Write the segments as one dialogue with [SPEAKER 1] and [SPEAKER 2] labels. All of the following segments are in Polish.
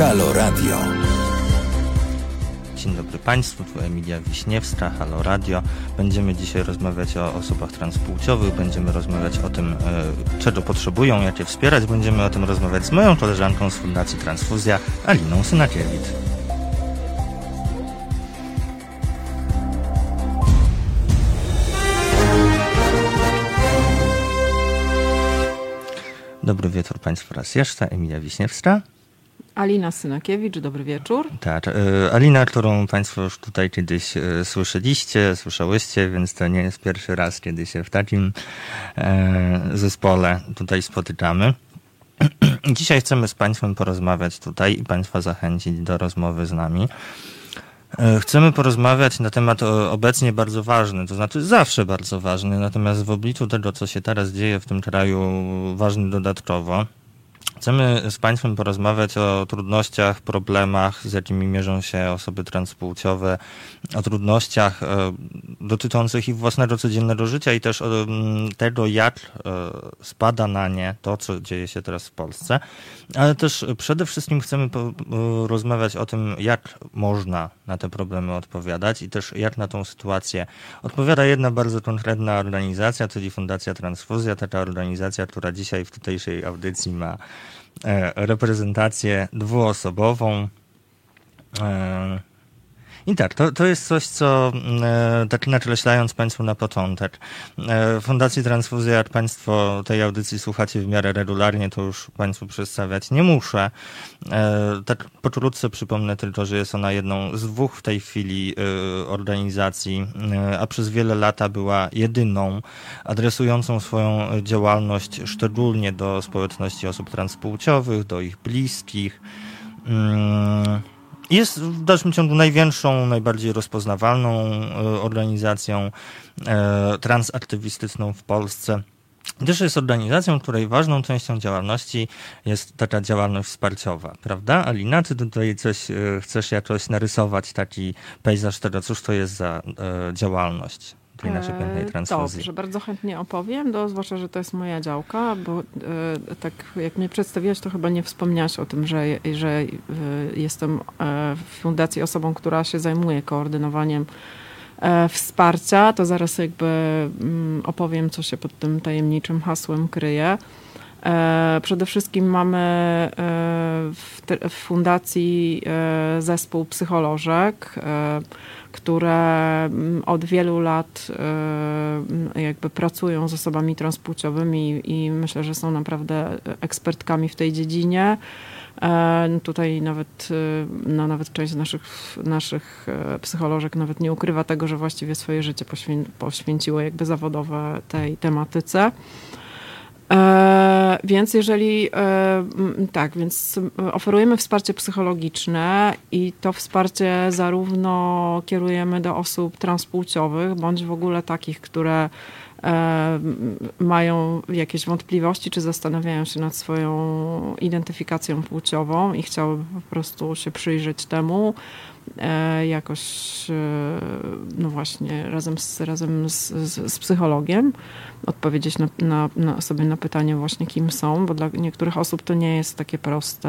[SPEAKER 1] Halo Radio.
[SPEAKER 2] Dzień dobry Państwu, tu Emilia Wiśniewska, Halo Radio. Będziemy dzisiaj rozmawiać o osobach transpłciowych, będziemy rozmawiać o tym, e, czego potrzebują, jak je wspierać. Będziemy o tym rozmawiać z moją koleżanką z Fundacji Transfuzja, Aliną Synakiewicz. Dobry wieczór Państwu raz jeszcze. Emilia Wiśniewska.
[SPEAKER 3] Alina Synakiewicz, dobry wieczór.
[SPEAKER 2] Tak, e, Alina, którą Państwo już tutaj kiedyś e, słyszeliście, słyszałyście, więc to nie jest pierwszy raz, kiedy się w takim e, zespole tutaj spotykamy. Dzisiaj chcemy z Państwem porozmawiać tutaj i Państwa zachęcić do rozmowy z nami. Chcemy porozmawiać na temat obecnie bardzo ważny, to znaczy zawsze bardzo ważny, natomiast w obliczu tego, co się teraz dzieje w tym kraju, ważny dodatkowo. Chcemy z Państwem porozmawiać o trudnościach, problemach, z jakimi mierzą się osoby transpłciowe, o trudnościach e, dotyczących ich własnego codziennego życia i też tego, jak e, spada na nie to, co dzieje się teraz w Polsce. Ale też przede wszystkim chcemy rozmawiać o tym, jak można na te problemy odpowiadać i też jak na tą sytuację odpowiada jedna bardzo konkretna organizacja, czyli Fundacja Transfuzja, taka organizacja, która dzisiaj w tutejszej audycji ma E, reprezentację dwuosobową. E, I tak, to, to jest coś, co e, tak nakreślając Państwu na początek. Fundacji Transfuzja, jak Państwo tej audycji słuchacie w miarę regularnie, to już Państwu przedstawiać nie muszę. Tak pokrótce przypomnę tylko, że jest ona jedną z dwóch w tej chwili organizacji, a przez wiele lata była jedyną adresującą swoją działalność szczególnie do społeczności osób transpłciowych, do ich bliskich. Mm, jest w dalszym ciągu największą, najbardziej rozpoznawalną e, organizacją e, transaktywistyczną w Polsce. Też jest organizacją, której ważną częścią działalności jest taka działalność wsparciowa, prawda? Alina, ty tutaj coś e, chcesz jakoś narysować, taki pejzaż tego, cóż to jest za działalność? Tej naszej pięknej transfuzji.
[SPEAKER 3] Dobrze, bardzo chętnie opowiem, do, zwłaszcza, że to jest moja działka, bo e, tak jak mnie przedstawiłaś, to chyba nie wspomniałaś o tym, że, że e, jestem e, w fundacji osobą, która się zajmuje koordynowaniem wsparcia. To zaraz jakby mm, opowiem, co się pod tym tajemniczym hasłem kryje. E, przede wszystkim mamy e, w, w fundacji zespół psycholożek, które od wielu lat jakby pracują z osobami transpłciowymi i myślę, że są naprawdę ekspertkami w tej dziedzinie. E, tutaj nawet, no, nawet część naszych, naszych e, psycholożek nawet nie ukrywa tego, że właściwie swoje życie poświę, poświęciło jakby zawodowe tej tematyce. E, więc jeżeli e, tak, więc oferujemy wsparcie psychologiczne i to wsparcie zarówno kierujemy do osób transpłciowych, bądź w ogóle takich, które e, mają jakieś wątpliwości, czy zastanawiają się nad swoją identyfikacją płciową i chciałyby po prostu się przyjrzeć temu jakoś, no właśnie, razem z, razem z, z, z psychologiem odpowiedzieć na, na, na, sobie na pytanie właśnie kim są, bo dla niektórych osób to nie jest takie proste,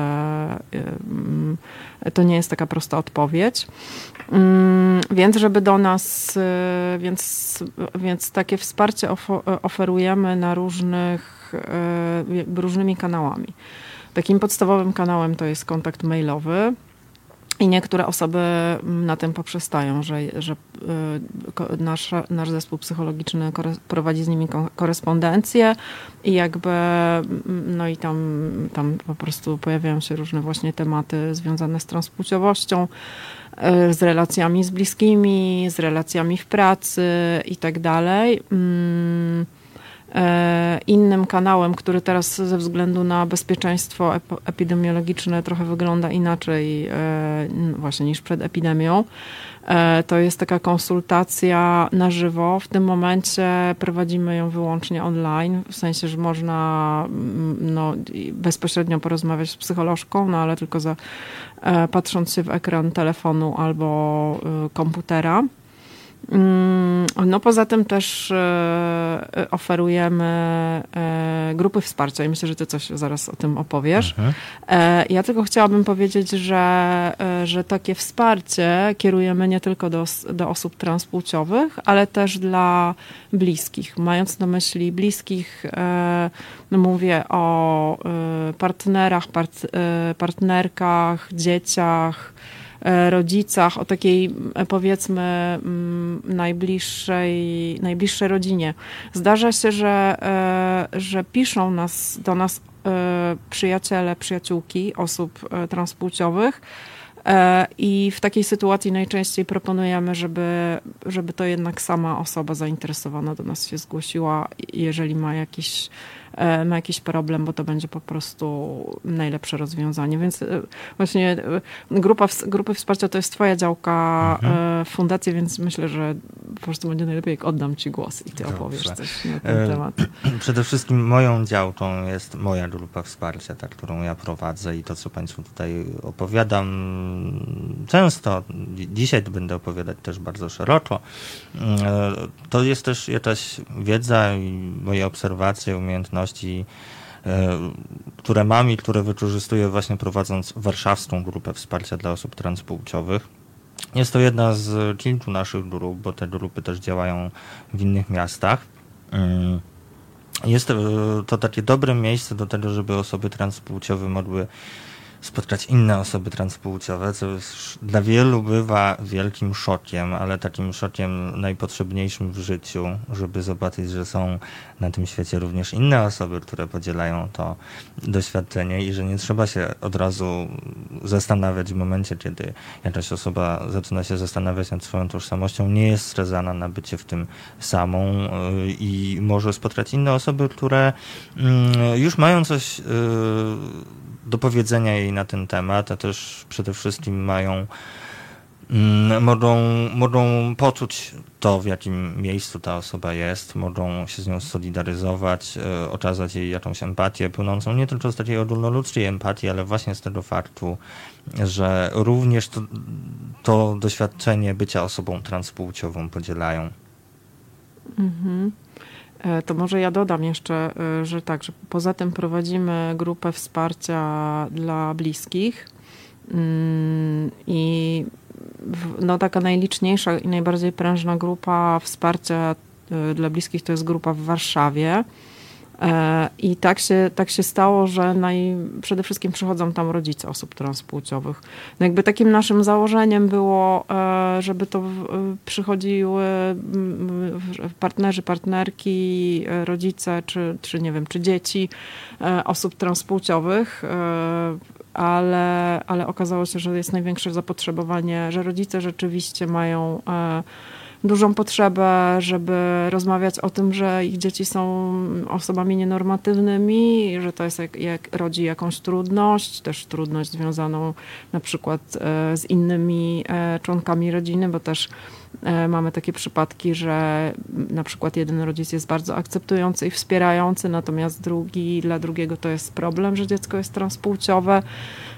[SPEAKER 3] to nie jest taka prosta odpowiedź. Mm, więc żeby do nas, y, więc, więc takie wsparcie oferujemy na różnych, różnymi kanałami. Takim podstawowym kanałem to jest kontakt mailowy, i niektóre osoby na tym poprzestają, że, że y, nasz, nasz zespół psychologiczny prowadzi z nimi korespondencję i jakby, no i tam, tam po prostu pojawiają się różne właśnie tematy związane z transpłciowością, y, z relacjami z bliskimi, z relacjami w pracy i tak dalej. Mm, E, innym kanałem, który teraz ze względu na bezpieczeństwo epidemiologiczne trochę wygląda inaczej e, właśnie niż przed epidemią. E, to jest taka konsultacja na żywo. W tym momencie prowadzimy ją wyłącznie online, w sensie, że można no, bezpośrednio porozmawiać z psycholożką, no ale tylko za, patrząc się w ekran telefonu albo komputera. Mm, no poza tym też e, oferujemy e, grupy wsparcia i myślę, że ty coś zaraz o tym opowiesz. E, ja tylko chciałabym powiedzieć, że, że takie wsparcie kierujemy nie tylko do, do osób transpłciowych, ale też dla bliskich. Mając na myśli bliskich, no mówię o partnerach, part, partnerkach, dzieciach, E, rodzicach, o takiej e, powiedzmy mm, najbliższej, najbliższej rodzinie. Zdarza się, że, e, że piszą nas, do nas przyjaciele, przyjaciółki osób transpłciowych, i w takiej sytuacji najczęściej proponujemy, żeby, żeby to jednak sama osoba zainteresowana do nas się zgłosiła, jeżeli ma jakiś E, ma jakiś problem, bo to będzie po prostu najlepsze rozwiązanie. Więc e, właśnie e, grupa, grupy wsparcia to jest twoja działka mhm. fundacji, więc myślę, że po prostu będzie najlepiej, jak oddam ci głos i ty Dobrze. opowiesz coś na ten temat.
[SPEAKER 2] Przede wszystkim moją działką jest moja grupa wsparcia, ta, którą ja prowadzę i to, co Państwu tutaj opowiadam często. Dzisiaj będę opowiadać też bardzo szeroko. To jest też jakaś wiedza i moje obserwacje, umiejętności, umiejętności, e, które mam i które wykorzystuję właśnie prowadząc warszawską grupę wsparcia dla osób transpłciowych. Jest to jedna z kilku naszych grup, bo te grupy też działają w innych miastach. Mm. Jest to takie dobre miejsce do tego, żeby osoby transpłciowe mogły spotkać inne osoby transpłciowe, co dla wielu bywa wielkim szokiem, ale takim szokiem najpotrzebniejszym w życiu, żeby zobaczyć, że są na tym świecie również inne osoby, które podzielają to doświadczenie i że nie trzeba się od razu zastanawiać w momencie, kiedy jakaś osoba zaczyna się zastanawiać nad swoją tożsamością, nie jest skazana na bycie w tym samą y, i może spotkać inne osoby, które mm, już mają coś y, do powiedzenia jej na ten temat, a też przede wszystkim mają mogą, mogą poczuć to, w jakim miejscu ta osoba jest, mogą się z nią solidaryzować, e, okazać jej jakąś empatię, płynącą nie tylko z takiej ogólnoludzkiej empatii, ale właśnie z tego faktu, że również to, to doświadczenie bycia osobą transpłciową podzielają.
[SPEAKER 3] Mhm. E, to może ja dodam jeszcze, e, że tak, że poza tym prowadzimy grupę wsparcia dla bliskich mm, i no, taka najliczniejsza i najbardziej prężna grupa wsparcia e, dla bliskich to jest grupa w Warszawie. E, I tak się, tak się stało, że naj, przede wszystkim przychodzą tam rodzice osób transpłciowych. No jakby takim naszym założeniem było, e, żeby to przychodziły partnerzy, partnerki, e, rodzice, czy, czy nie wiem, czy dzieci osób transpłciowych ale, ale okazało się, że jest największe zapotrzebowanie, że rodzice rzeczywiście mają dużą potrzebę, żeby rozmawiać o tym, że ich dzieci są osobami nienormatywnymi, że to jest jak, jak rodzi jakąś trudność, też trudność związaną na przykład e, z innymi e, członkami rodziny, bo też E, mamy takie przypadki, że na przykład jeden rodzic jest bardzo akceptujący i wspierający, natomiast drugi, dla drugiego to jest problem, że dziecko jest transpłciowe,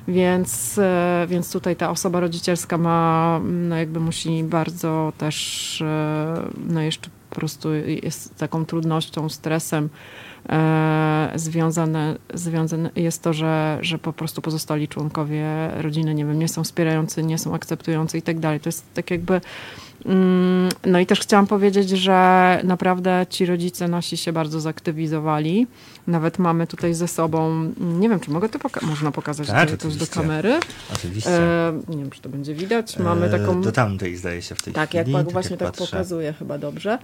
[SPEAKER 3] więc, e, więc tutaj ta osoba rodzicielska ma, no jakby musi bardzo też, e, no jeszcze po prostu jest taką trudnością, stresem związane, związane jest to, że, że po prostu pozostali członkowie rodziny, nie wiem, nie są wspierający, nie są akceptujący i tak dalej. To jest tak jakby no i też chciałam powiedzieć, że naprawdę ci rodzice nasi się bardzo zaktywizowali. Nawet mamy tutaj ze sobą, nie wiem, czy mogę to poka można pokazać tak, to też do kamery.
[SPEAKER 2] Oczywiście. E,
[SPEAKER 3] nie wiem, czy to będzie widać. Mamy
[SPEAKER 2] e, taką... Do tamtej zdaje się w tej
[SPEAKER 3] tak,
[SPEAKER 2] chwili.
[SPEAKER 3] Jak, tak, właśnie tak pokazuje chyba dobrze.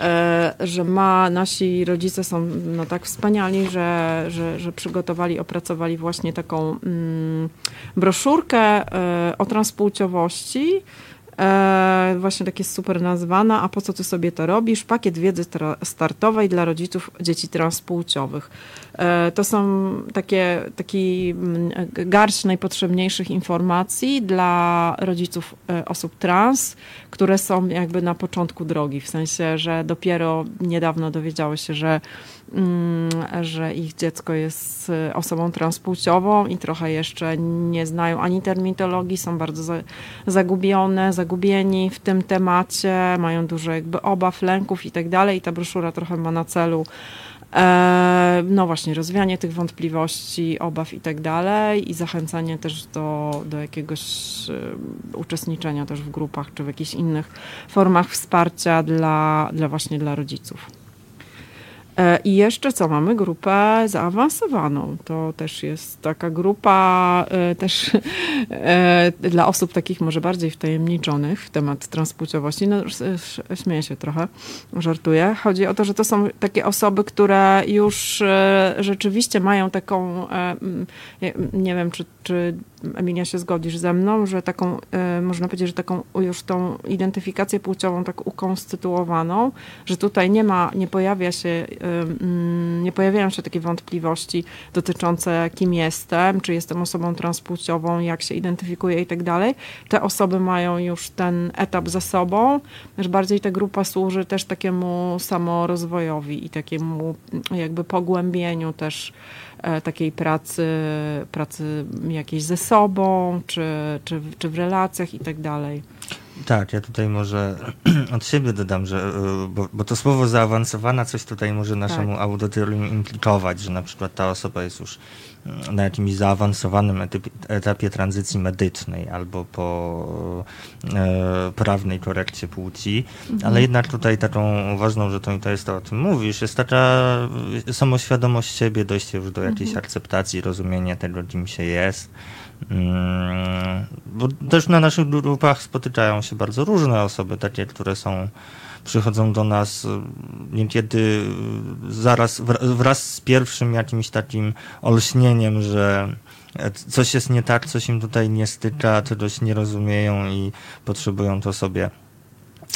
[SPEAKER 3] E, że ma, nasi rodzice są no, tak wspaniali, że, że, że przygotowali, opracowali właśnie taką mm, broszurkę e, o transpłciowości, E, właśnie tak jest super nazwana, a po co ty sobie to robisz? Pakiet wiedzy startowej dla rodziców dzieci transpłciowych. E, to są takie, taki mm, garść najpotrzebniejszych informacji dla rodziców e, osób trans, które są jakby na początku drogi, w sensie, że dopiero niedawno dowiedziały się, że, że ich dziecko jest e, osobą transpłciową i trochę jeszcze nie znają ani terminologii, są bardzo zagubione, zagubieni w tym temacie, mają dużo jakby obaw, lęków i tak dalej. I ta broszura trochę ma na celu E, no właśnie, rozwianie tych wątpliwości, obaw i tak dalej i zachęcanie też do, do jakiegoś e, uczestniczenia też w grupach czy w jakichś innych formach wsparcia dla, dla właśnie dla rodziców. E, I jeszcze co, mamy grupę zaawansowaną. To też jest taka grupa e, też e, dla osób takich może bardziej wtajemniczonych w temat transpłciowości. No, śmieję się trochę, żartuję. Chodzi o to, że to są takie osoby, które już rzeczywiście mają taką, nie wiem, czy, czy Emilia się zgodzisz ze mną, że taką, można powiedzieć, że taką już tą identyfikację płciową tak ukonstytuowaną, że tutaj nie ma, nie pojawia się Mm, nie pojawiają się takie wątpliwości dotyczące kim jestem, czy jestem osobą transpłciową, jak się identyfikuję i tak dalej. Te osoby mają już ten etap za sobą, że bardziej ta grupa służy też takiemu samorozwojowi i takiemu jakby pogłębieniu też e, takiej pracy, pracy jakiejś ze sobą, czy, czy, czy w relacjach i tak dalej.
[SPEAKER 2] Tak, ja tutaj może od siebie dodam, że, y, bo, bo to słowo zaawansowana coś tutaj może naszemu tak. audytorium implikować, że na przykład ta osoba jest już y, na jakimś zaawansowanym etapie, etapie tranzycji medycznej albo po e, prawnej korekcie płci, mhm. ale jednak tutaj taką ważną rzeczą, i to jest to, o tym mówisz, jest taka samoświadomość siebie, dojście już do jakiejś mhm. akceptacji, rozumienia tego, kim się jest. Mm, bo też na naszych grupach spotykają się bardzo różne osoby, takie, które są przychodzą do nas y, niekiedy zaraz wraz z pierwszym jakimś takim olśnieniem, że coś jest nie tak, coś im tutaj nie styka, czegoś nie rozumieją i potrzebują to sobie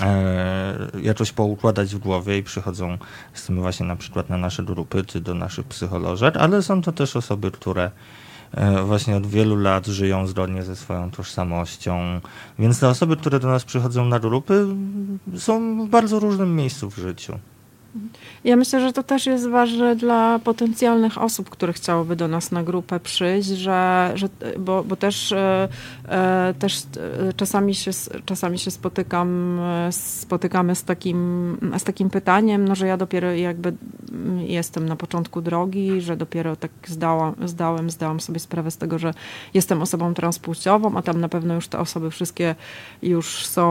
[SPEAKER 2] e, jakoś poukładać w głowie i przychodzą z tym właśnie na przykład na nasze grupy czy do naszych psycholożek, ale są to też osoby, które E, właśnie od wielu lat żyją zgodnie ze swoją tożsamością. Więc te osoby, które do nas przychodzą na grupy, są w bardzo różnym miejscu w życiu.
[SPEAKER 3] Ja myślę, że to też jest ważne dla potencjalnych osób, które chciałyby do nas na grupę przyjść, że, że, bo, bo też, e, e też e, czasami, się, czasami się spotykam, spotykamy z takim, z takim pytaniem, no, że ja dopiero jakby jestem na początku drogi, że dopiero tak zdałam, zdałem, zdałam sobie sprawę z tego, że jestem osobą transpłciową, a tam na pewno już te osoby wszystkie już są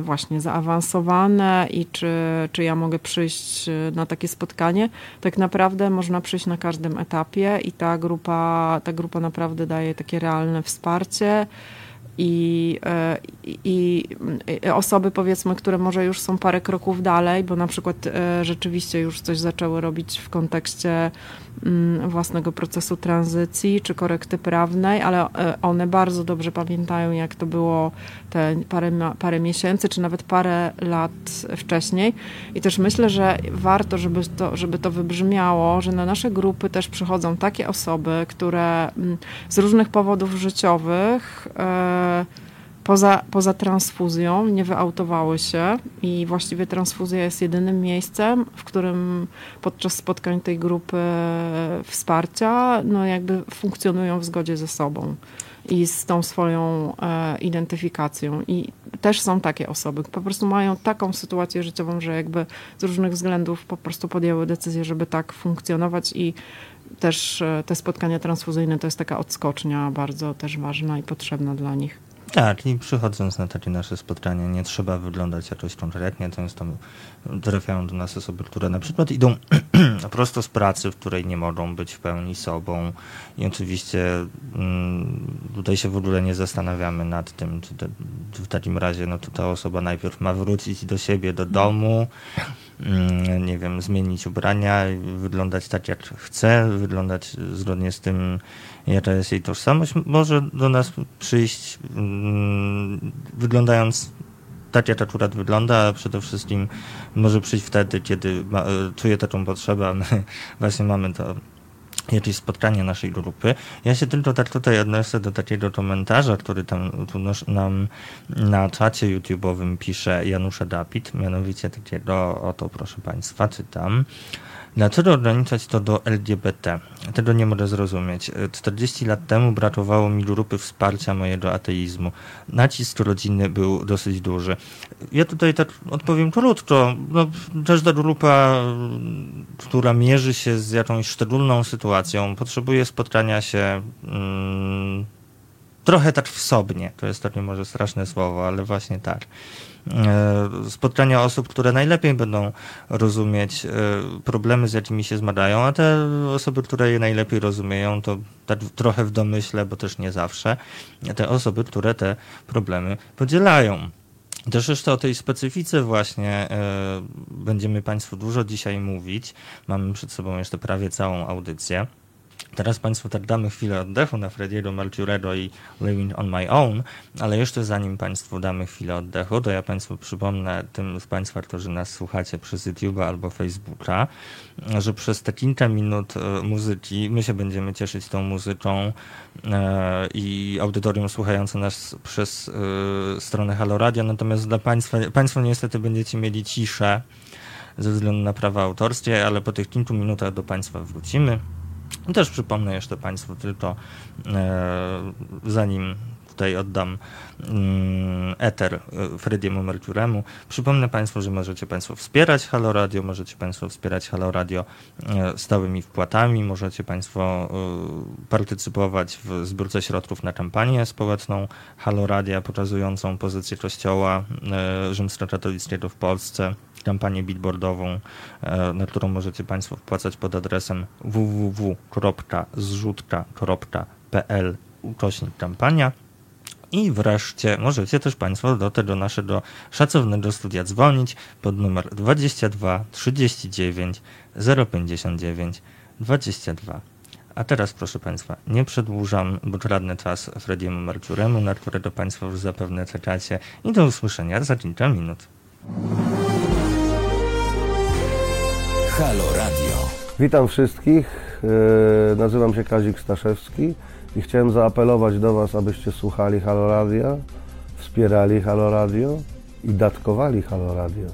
[SPEAKER 3] właśnie zaawansowane i czy, czy ja mogę przyjść przyjść e, na takie spotkanie. Tak naprawdę można przyjść na każdym etapie i ta grupa, ta grupa naprawdę daje takie realne wsparcie. I, e, i, i, osoby, powiedzmy, które może już są parę kroków dalej, bo na przykład e, rzeczywiście już coś zaczęły robić w kontekście Mm, własnego procesu tranzycji czy korekty prawnej, ale e, one bardzo dobrze pamiętają, jak to było te parę, parę miesięcy, czy nawet parę lat wcześniej. I też myślę, że warto, żeby to, żeby to wybrzmiało, że na nasze grupy też przychodzą takie osoby, które mm, z różnych powodów życiowych yy, poza, poza transfuzją nie wyautowały się i właściwie transfuzja jest jedynym miejscem, w którym podczas spotkań tej grupy wsparcia no jakby funkcjonują w zgodzie ze sobą i z tą swoją e, identyfikacją. I też są takie osoby, po prostu mają taką sytuację życiową, że jakby z różnych względów po prostu podjęły decyzję, żeby tak funkcjonować i też e, te spotkania transfuzyjne to jest taka odskocznia bardzo też ważna i potrzebna dla nich.
[SPEAKER 2] Tak, i przychodząc na takie nasze spotkanie, nie trzeba wyglądać jakoś konkretnie. Często trafiają do nas osoby, które na przykład idą prosto z pracy, w której nie mogą być w pełni sobą. I oczywiście mm, tutaj się w ogóle nie zastanawiamy nad tym, czy te, w takim razie no to ta osoba najpierw ma wrócić do siebie, do domu, mm, nie wiem, zmienić ubrania, wyglądać tak jak chce, wyglądać zgodnie z tym, jest jej tożsamość, może do nas przyjść mm, wyglądając tak jak akurat wygląda, przede wszystkim może przyjść wtedy, kiedy ma, czuje taką potrzebę, a my właśnie mamy to jakieś spotkanie naszej grupy. Ja się tylko tak tutaj odniosę do takiego komentarza, który tam tu nam na czacie YouTube'owym pisze Janusza Dapit, mianowicie takiego, oto proszę Państwa, czytam. Dlaczego ograniczać to do LGBT? Tego nie mogę zrozumieć. 40 lat temu brakowało mi grupy wsparcia mojego ateizmu. Nacisk rodziny był dosyć duży. Ja tutaj tak odpowiem krótko. No, każda grupa, która mierzy się z jakąś szczególną sytuacją, potrzebuje spotkania się. Mm, trochę tak wsobnie. To jest takie może straszne słowo, ale właśnie tak. E, spotkania osób, które najlepiej będą rozumieć e, problemy, z jakimi się zmagają, a te osoby, które je najlepiej rozumieją, to tak trochę w domyśle, bo też nie zawsze, te osoby, które te problemy podzielają. Też jeszcze o tej specyfice właśnie e, będziemy Państwu dużo dzisiaj mówić. Mamy przed sobą jeszcze prawie całą audycję. Teraz Państwu tak damy chwilę oddechu na Frediego Mercurego i Living on My Own, ale jeszcze zanim Państwu damy chwilę oddechu, to ja Państwu przypomnę tym z Państwa, którzy nas słuchacie przez YouTube'a albo Facebooka, że przez te kilka minut e, muzyki my się będziemy cieszyć tą muzyką e, i audytorium słuchające nas przez e, stronę Halo Radio, natomiast dla Państwa, Państwo niestety będziecie mieli ciszę ze względu na prawa autorskie, ale po tych kilku minutach do Państwa wrócimy. Też przypomnę jeszcze Państwu tylko, e, zanim tutaj oddam mm, eter e, Frediemu Mercuremu. Przypomnę Państwu, że możecie Państwo wspierać Halo Radio, możecie Państwo wspierać Halo Radio e, stałymi wpłatami, możecie Państwo partycypować w zbiórce środków na kampanię społeczną Halo Radia, pokazującą pozycję Kościoła rzymskokatolickiego w Polsce kampanię billboardową, e, na którą możecie Państwo wpłacać pod adresem www.zrzutka.pl ukośnik kampania. I wreszcie możecie też Państwo do tego naszego szacownego studia dzwonić pod numer 22 39 059 22. A teraz, proszę Państwa, nie przedłużam, bo kradnę czas Frediemu Mercuremu, na którego Państwo już zapewne czekacie i do usłyszenia za kilka minut.
[SPEAKER 1] Halo Radio.
[SPEAKER 4] Witam wszystkich. E, nazywam się Kazik Staszewski i chciałem zaapelować do Was, abyście słuchali Halo Radio, wspierali Halo Radio i datkowali Halo Radio.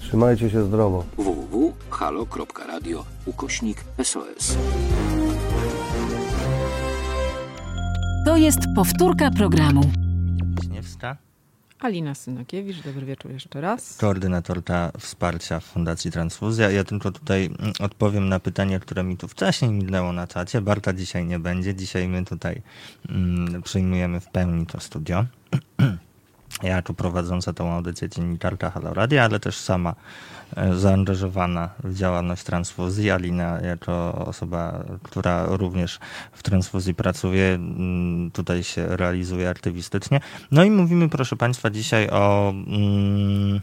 [SPEAKER 4] Trzymajcie się zdrowo.
[SPEAKER 1] www.halo.radio ukośnik SOS.
[SPEAKER 5] To jest powtórka programu.
[SPEAKER 3] Alina Synakiewicz, dobry wieczór jeszcze raz.
[SPEAKER 2] Koordynatorka wsparcia Fundacji Transfuzja. Ja tylko tutaj mm, odpowiem na pytanie, które mi tu wcześniej minęło na czacie. Barta dzisiaj nie będzie. Dzisiaj my tutaj mm, przyjmujemy w pełni to studio. ja prowadząca tą audycję dziennikarka Halo Radio, ale też sama e, zaangażowana w działalność transfuzji. Alina jako osoba, która również w transfuzji pracuje, tutaj się realizuje aktywistycznie. No i mówimy, proszę Państwa, dzisiaj o mm,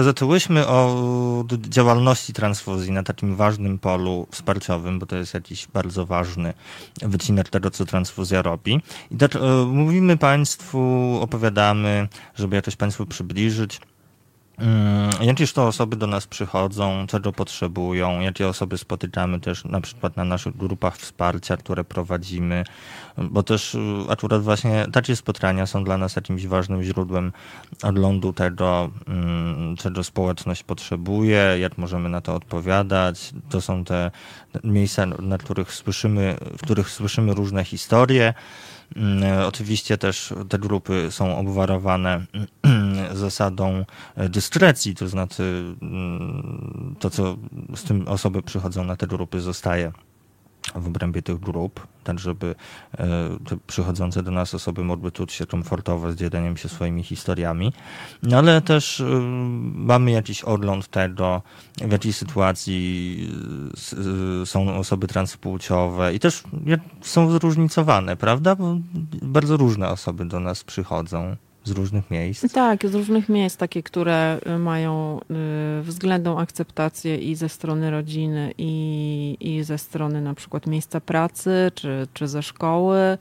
[SPEAKER 2] Zaczęłyśmy o działalności transfuzji na takim ważnym polu wsparciowym, bo to jest jakiś bardzo ważny wycinek tego, co transfuzja robi. I tak, e, mówimy Państwu, opowiadamy, żeby jakoś Państwu przybliżyć, Mm, jakież to osoby do nas przychodzą, czego potrzebują, jakie osoby spotykamy też na przykład na naszych grupach wsparcia, które prowadzimy, bo też y, akurat właśnie takie spotkania są dla nas jakimś ważnym źródłem odlądu tego, mm, czego społeczność potrzebuje, jak możemy na to odpowiadać. To są te miejsca, na których słyszymy, w których słyszymy różne historie. Mm, oczywiście też te grupy są obwarowane zasadą dyskrecji, to znaczy mm, to, co z tym osoby przychodzą na te grupy, zostaje w obrębie tych grup, tak żeby e, przychodzące do nas osoby mogły czuć się komfortowo z dzieleniem się swoimi historiami, no ale też e, mamy jakiś ogląd tego, w jakiej sytuacji e, są osoby transpłciowe i też są zróżnicowane, prawda? Bo bardzo różne osoby do nas przychodzą z różnych miejsc.
[SPEAKER 3] Tak, z różnych miejsc, takie, które y, mają y, względną akceptację i ze strony rodziny, i, i ze strony na przykład miejsca pracy, czy, czy ze szkoły.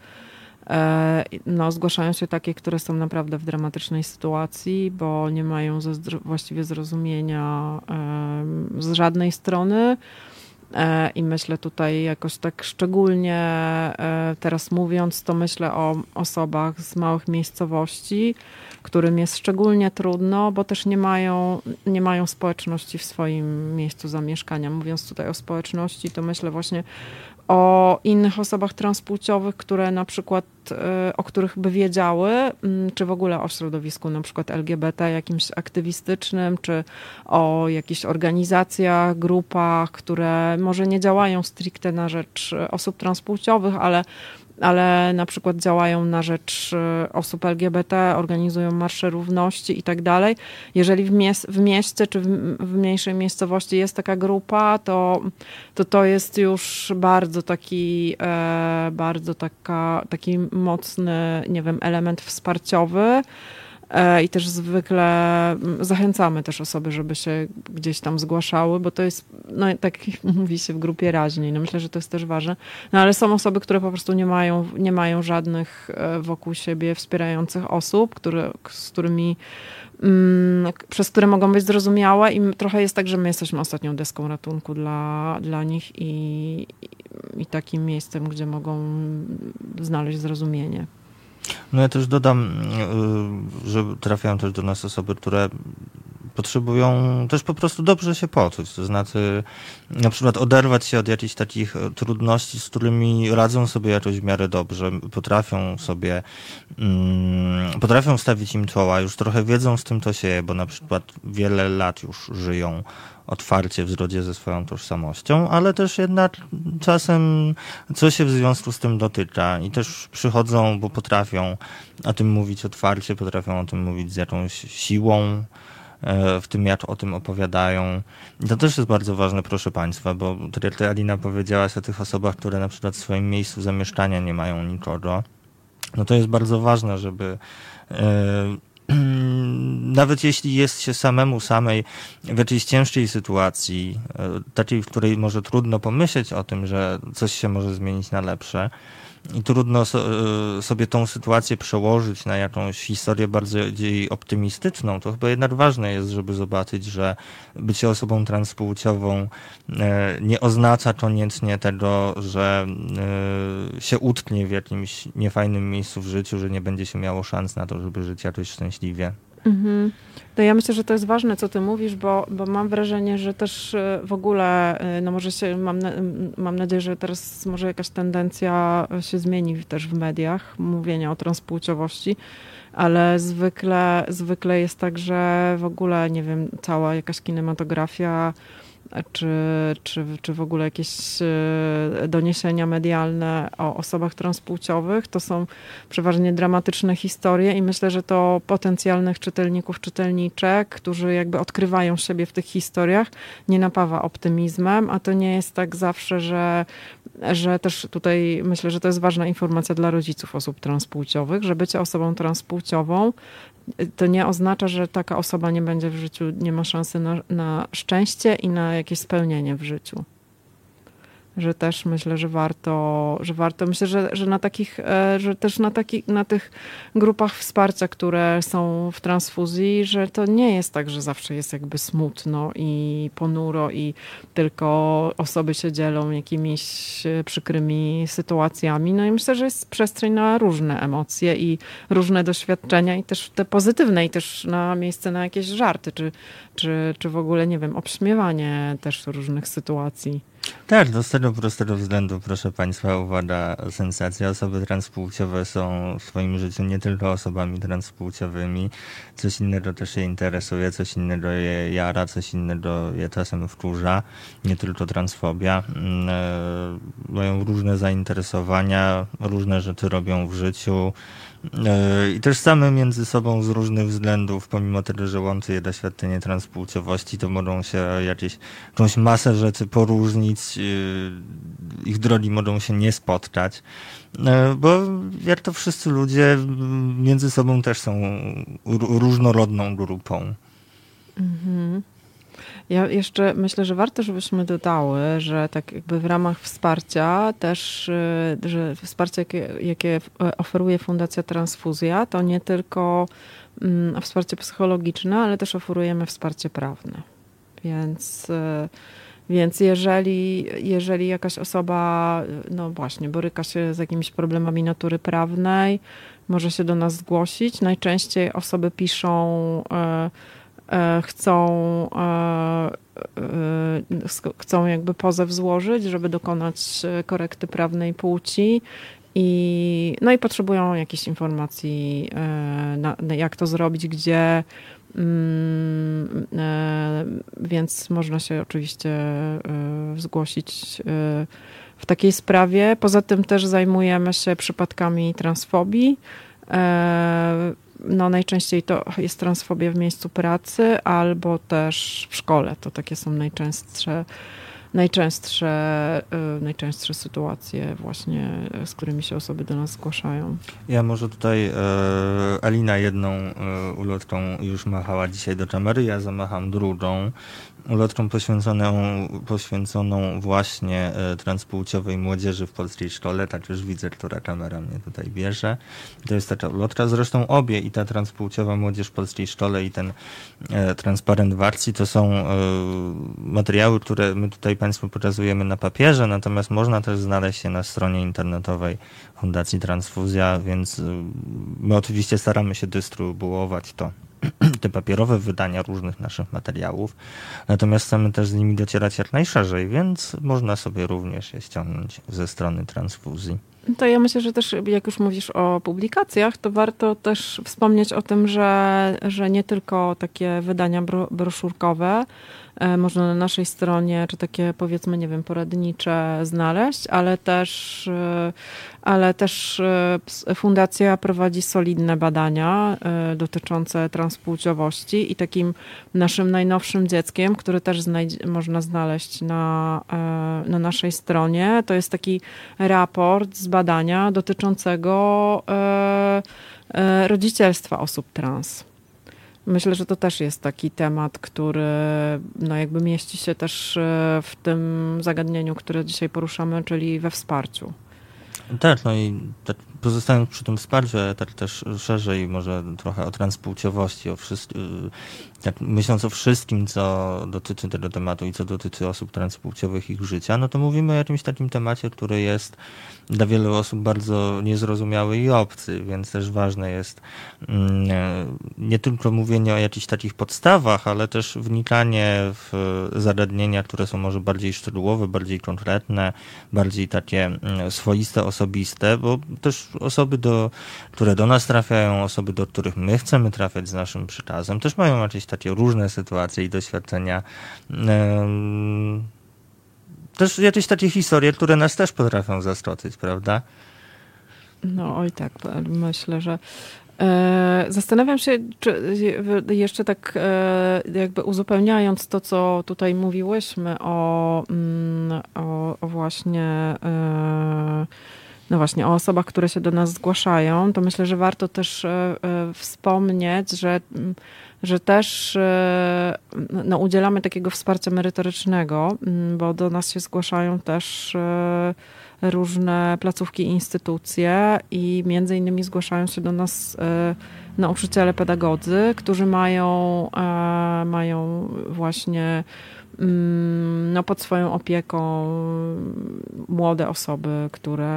[SPEAKER 3] E, no, zgłaszają się takie, które są naprawdę w dramatycznej sytuacji, bo nie mają właściwie zrozumienia z żadnej strony. E, I myślę tutaj jakoś tak szczególnie e, teraz mówiąc, to myślę o osobach z małych miejscowości, którym jest szczególnie trudno, bo też nie mają, nie mają społeczności w swoim miejscu zamieszkania. Mówiąc tutaj o społeczności, to myślę właśnie o innych osobach transpłciowych, które na przykład, e, o których by wiedziały, mm, czy w ogóle o środowisku na przykład LGBT jakimś aktywistycznym, czy o jakichś organizacjach, grupach, które może nie działają stricte na rzecz osób transpłciowych, ale ale na przykład działają na rzecz e, osób LGBT, organizują marsze równości i tak dalej. Jeżeli w, w mieście czy w, w, mniejszej miejscowości jest taka grupa, to to, to jest już bardzo taki, e, bardzo taka, taki mocny, nie wiem, element wsparciowy. E, I też zwykle mm, zachęcamy też osoby, żeby się gdzieś tam zgłaszały, bo to jest, no tak mówi się w grupie raźniej. No myślę, że to jest też ważne. No ale są osoby, które po prostu nie mają, nie mają żadnych e, wokół siebie wspierających osób, które, z którymi mm, przez które mogą być zrozumiałe i trochę jest tak, że my jesteśmy ostatnią deską ratunku dla, dla nich i, i takim miejscem, gdzie mogą znaleźć zrozumienie.
[SPEAKER 2] No ja też dodam, y, że trafiają też do nas osoby, które potrzebują też po prostu dobrze się poczuć, to znaczy na przykład oderwać się od jakichś takich e, trudności, z którymi radzą sobie jakoś w miarę dobrze, potrafią sobie, mm, potrafią stawić im czoła, już trochę wiedzą z tym to się, bo na przykład wiele lat już żyją otwarcie w zgodzie ze swoją tożsamością, ale też jednak czasem coś się w związku z tym dotyka i też przychodzą, bo potrafią o tym mówić otwarcie, potrafią o tym mówić z jakąś siłą, e, w tym jak o tym opowiadają. To też jest bardzo ważne, proszę Państwa, bo tak jak Alina powiedziałaś o tych osobach, które na przykład w swoim miejscu zamieszkania nie mają nikogo, no to jest bardzo ważne, żeby e, nawet jeśli jest się samemu samej w jakiejś ciężkiej sytuacji, e, takiej, w której może trudno pomyśleć o tym, że coś się może zmienić na lepsze, i trudno e, sobie tą sytuację przełożyć na jakąś historię bardziej optymistyczną, to chyba jednak ważne jest, żeby zobaczyć, że bycie osobą transpłciową e, nie oznacza koniecznie tego, że się utknie w jakimś niefajnym miejscu w życiu, że nie będzie się miało szans na to, żeby żyć jakoś szczęśliwie. Mhm.
[SPEAKER 3] No ja myślę, że to jest ważne, co ty mówisz, bo, bo mam wrażenie, że też e, w ogóle, e, no może się, mam, mam nadzieję, że teraz może jakaś tendencja się zmieni też w mediach, mówienia o transpłciowości, ale zwykle, zwykle jest tak, że w ogóle, nie wiem, cała jakaś kinematografia czy, czy, czy w ogóle jakieś e, doniesienia medialne o osobach transpłciowych. To są przeważnie dramatyczne historie i myślę, że to potencjalnych czytelników, czytelniczek, którzy jakby odkrywają siebie w tych historiach, nie napawa optymizmem, a to nie jest tak zawsze, że, że też tutaj myślę, że to jest ważna informacja dla rodziców osób transpłciowych, że bycie osobą transpłciową to nie oznacza, że taka osoba nie będzie w życiu, nie ma szansy na, na szczęście i na jakieś spełnienie w życiu że też myślę, że warto, że warto. Myślę, że, że na takich, e, że też na takich, na tych grupach wsparcia, które są w transfuzji, że to nie jest tak, że zawsze jest jakby smutno i ponuro i tylko osoby się dzielą jakimiś e, przykrymi sytuacjami. No i myślę, że jest przestrzeń na różne emocje i różne doświadczenia i też te pozytywne i też na miejsce na jakieś żarty, czy, czy, czy w ogóle, nie wiem, obśmiewanie też różnych sytuacji.
[SPEAKER 2] Tak, do tego prostego względu, proszę Państwa, uwaga, sensacja. Osoby transpłciowe są w swoim życiu nie tylko osobami transpłciowymi. Coś innego też je interesuje, coś innego je jara, coś innego je czasem wkurza. Nie tylko transfobia. Mm, e, mają różne zainteresowania, różne rzeczy robią w życiu. E, I też same między sobą z różnych względów, pomimo tego, że łączy je doświadczenie transpłciowości, to mogą się jakieś, jakąś masę rzeczy poróżnić, e, ich drogi mogą się nie spotkać, e, bo jak to wszyscy ludzie między sobą też są różnorodną grupą. Mhm.
[SPEAKER 3] Ja jeszcze myślę, że warto, żebyśmy dodały, że tak jakby w ramach wsparcia też, y, że wsparcie, jakie, jakie oferuje Fundacja Transfuzja, to nie tylko mm, wsparcie psychologiczne, ale też oferujemy wsparcie prawne. Więc y, więc jeżeli, jeżeli jakaś osoba, no właśnie, boryka się z jakimiś problemami natury prawnej, może się do nas zgłosić. Najczęściej osoby piszą, e, e, chcą, e, chcą jakby pozew złożyć, żeby dokonać korekty prawnej płci. I, no i potrzebują jakichś informacji, na, jak to zrobić, gdzie, Mm, e, więc można się oczywiście e, zgłosić e, w takiej sprawie. Poza tym też zajmujemy się przypadkami transfobii. No, najczęściej to jest transfobia w miejscu pracy albo też w szkole. To takie są najczęstsze najczęstsze, y, najczęstsze sytuacje właśnie, z którymi się osoby do nas zgłaszają.
[SPEAKER 2] Ja może tutaj e, Alina jedną e, ulotką już machała dzisiaj do kamery, ja zamacham drugą ulotką poświęconą, poświęconą właśnie e, transpłciowej młodzieży w polskiej szkole, tak już widzę, która kamera mnie tutaj bierze. To jest taka ulotka, zresztą obie i ta transpłciowa młodzież w polskiej szkole i ten e, transparent w akcji to są e, materiały, które my tutaj Państwu pokazujemy na papierze, natomiast można też znaleźć je na stronie internetowej Fundacji Transfuzja, więc my oczywiście staramy się dystrybuować to te papierowe wydania różnych naszych materiałów. Natomiast chcemy też z nimi docierać jak najszerzej, więc można sobie również je ściągnąć ze strony transfuzji.
[SPEAKER 3] To ja myślę, że też jak już mówisz o publikacjach, to warto też wspomnieć o tym, że, że nie tylko takie wydania bro, broszurkowe, można na naszej stronie, czy takie powiedzmy, nie wiem, poradnicze znaleźć, ale też, e, ale też e, fundacja prowadzi solidne badania dotyczące transpłciowości i takim naszym najnowszym dzieckiem, który też można znaleźć na, na naszej stronie, to jest taki raport z badania dotyczącego rodzicielstwa osób trans. Myślę, że to też jest taki temat, który no jakby mieści się też e, w tym zagadnieniu, które dzisiaj poruszamy, czyli we wsparciu.
[SPEAKER 2] Tak, no i pozostając przy tym wsparciu, ale tak też szerzej może trochę o transpłciowości, o wszystkim, tak myśląc o wszystkim, co dotyczy tego tematu i co dotyczy osób transpłciowych, ich życia, no to mówimy o jakimś takim temacie, który jest dla wielu osób bardzo niezrozumiały i obcy, więc też ważne jest mm, nie tylko mówienie o jakichś takich podstawach, ale też wnikanie w zagadnienia, które są może bardziej szczegółowe, bardziej konkretne, bardziej takie mm, swoiste, osobiste, bo też osoby, do, które do nas trafiają, osoby, do których my chcemy trafiać z naszym przekazem, też mają jakieś takie różne sytuacje i doświadczenia też jakieś takie historie, które nas też potrafią zaskoczyć, prawda?
[SPEAKER 3] No oj tak, myślę, że e, Zastanawiam się, czy jeszcze tak e, jakby uzupełniając to, co tutaj mówiłyśmy o, mm, o, o właśnie e, no właśnie, o osobach, które się do nas zgłaszają, to myślę, że warto też wspomnieć, że że też e, no, udzielamy takiego wsparcia merytorycznego, bo do nas się zgłaszają też e, różne placówki instytucje i między innymi zgłaszają się do nas e, nauczyciele pedagodzy, którzy mają, mają właśnie no, pod swoją opieką młode osoby, które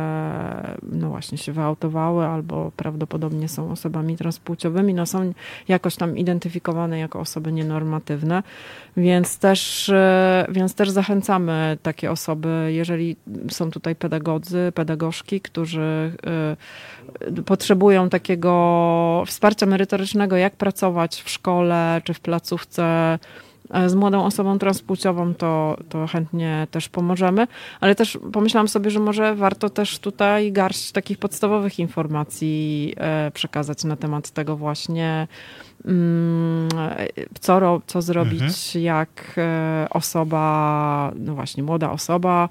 [SPEAKER 3] no właśnie się wyautowały albo prawdopodobnie są osobami transpłciowymi, no są jakoś tam identyfikowane jako osoby nienormatywne, więc też, e, więc też zachęcamy takie osoby, jeżeli są tutaj pedagodzy, pedagogzki, którzy e, potrzebują takiego wsparcia merytorycznego, jak pracować w szkole czy w placówce z młodą osobą transpłciową, to, to chętnie też pomożemy, ale też pomyślałam sobie, że może warto też tutaj garść takich podstawowych informacji e, przekazać na temat tego właśnie, mm, co, co zrobić, mhm. jak e, osoba, no właśnie, młoda osoba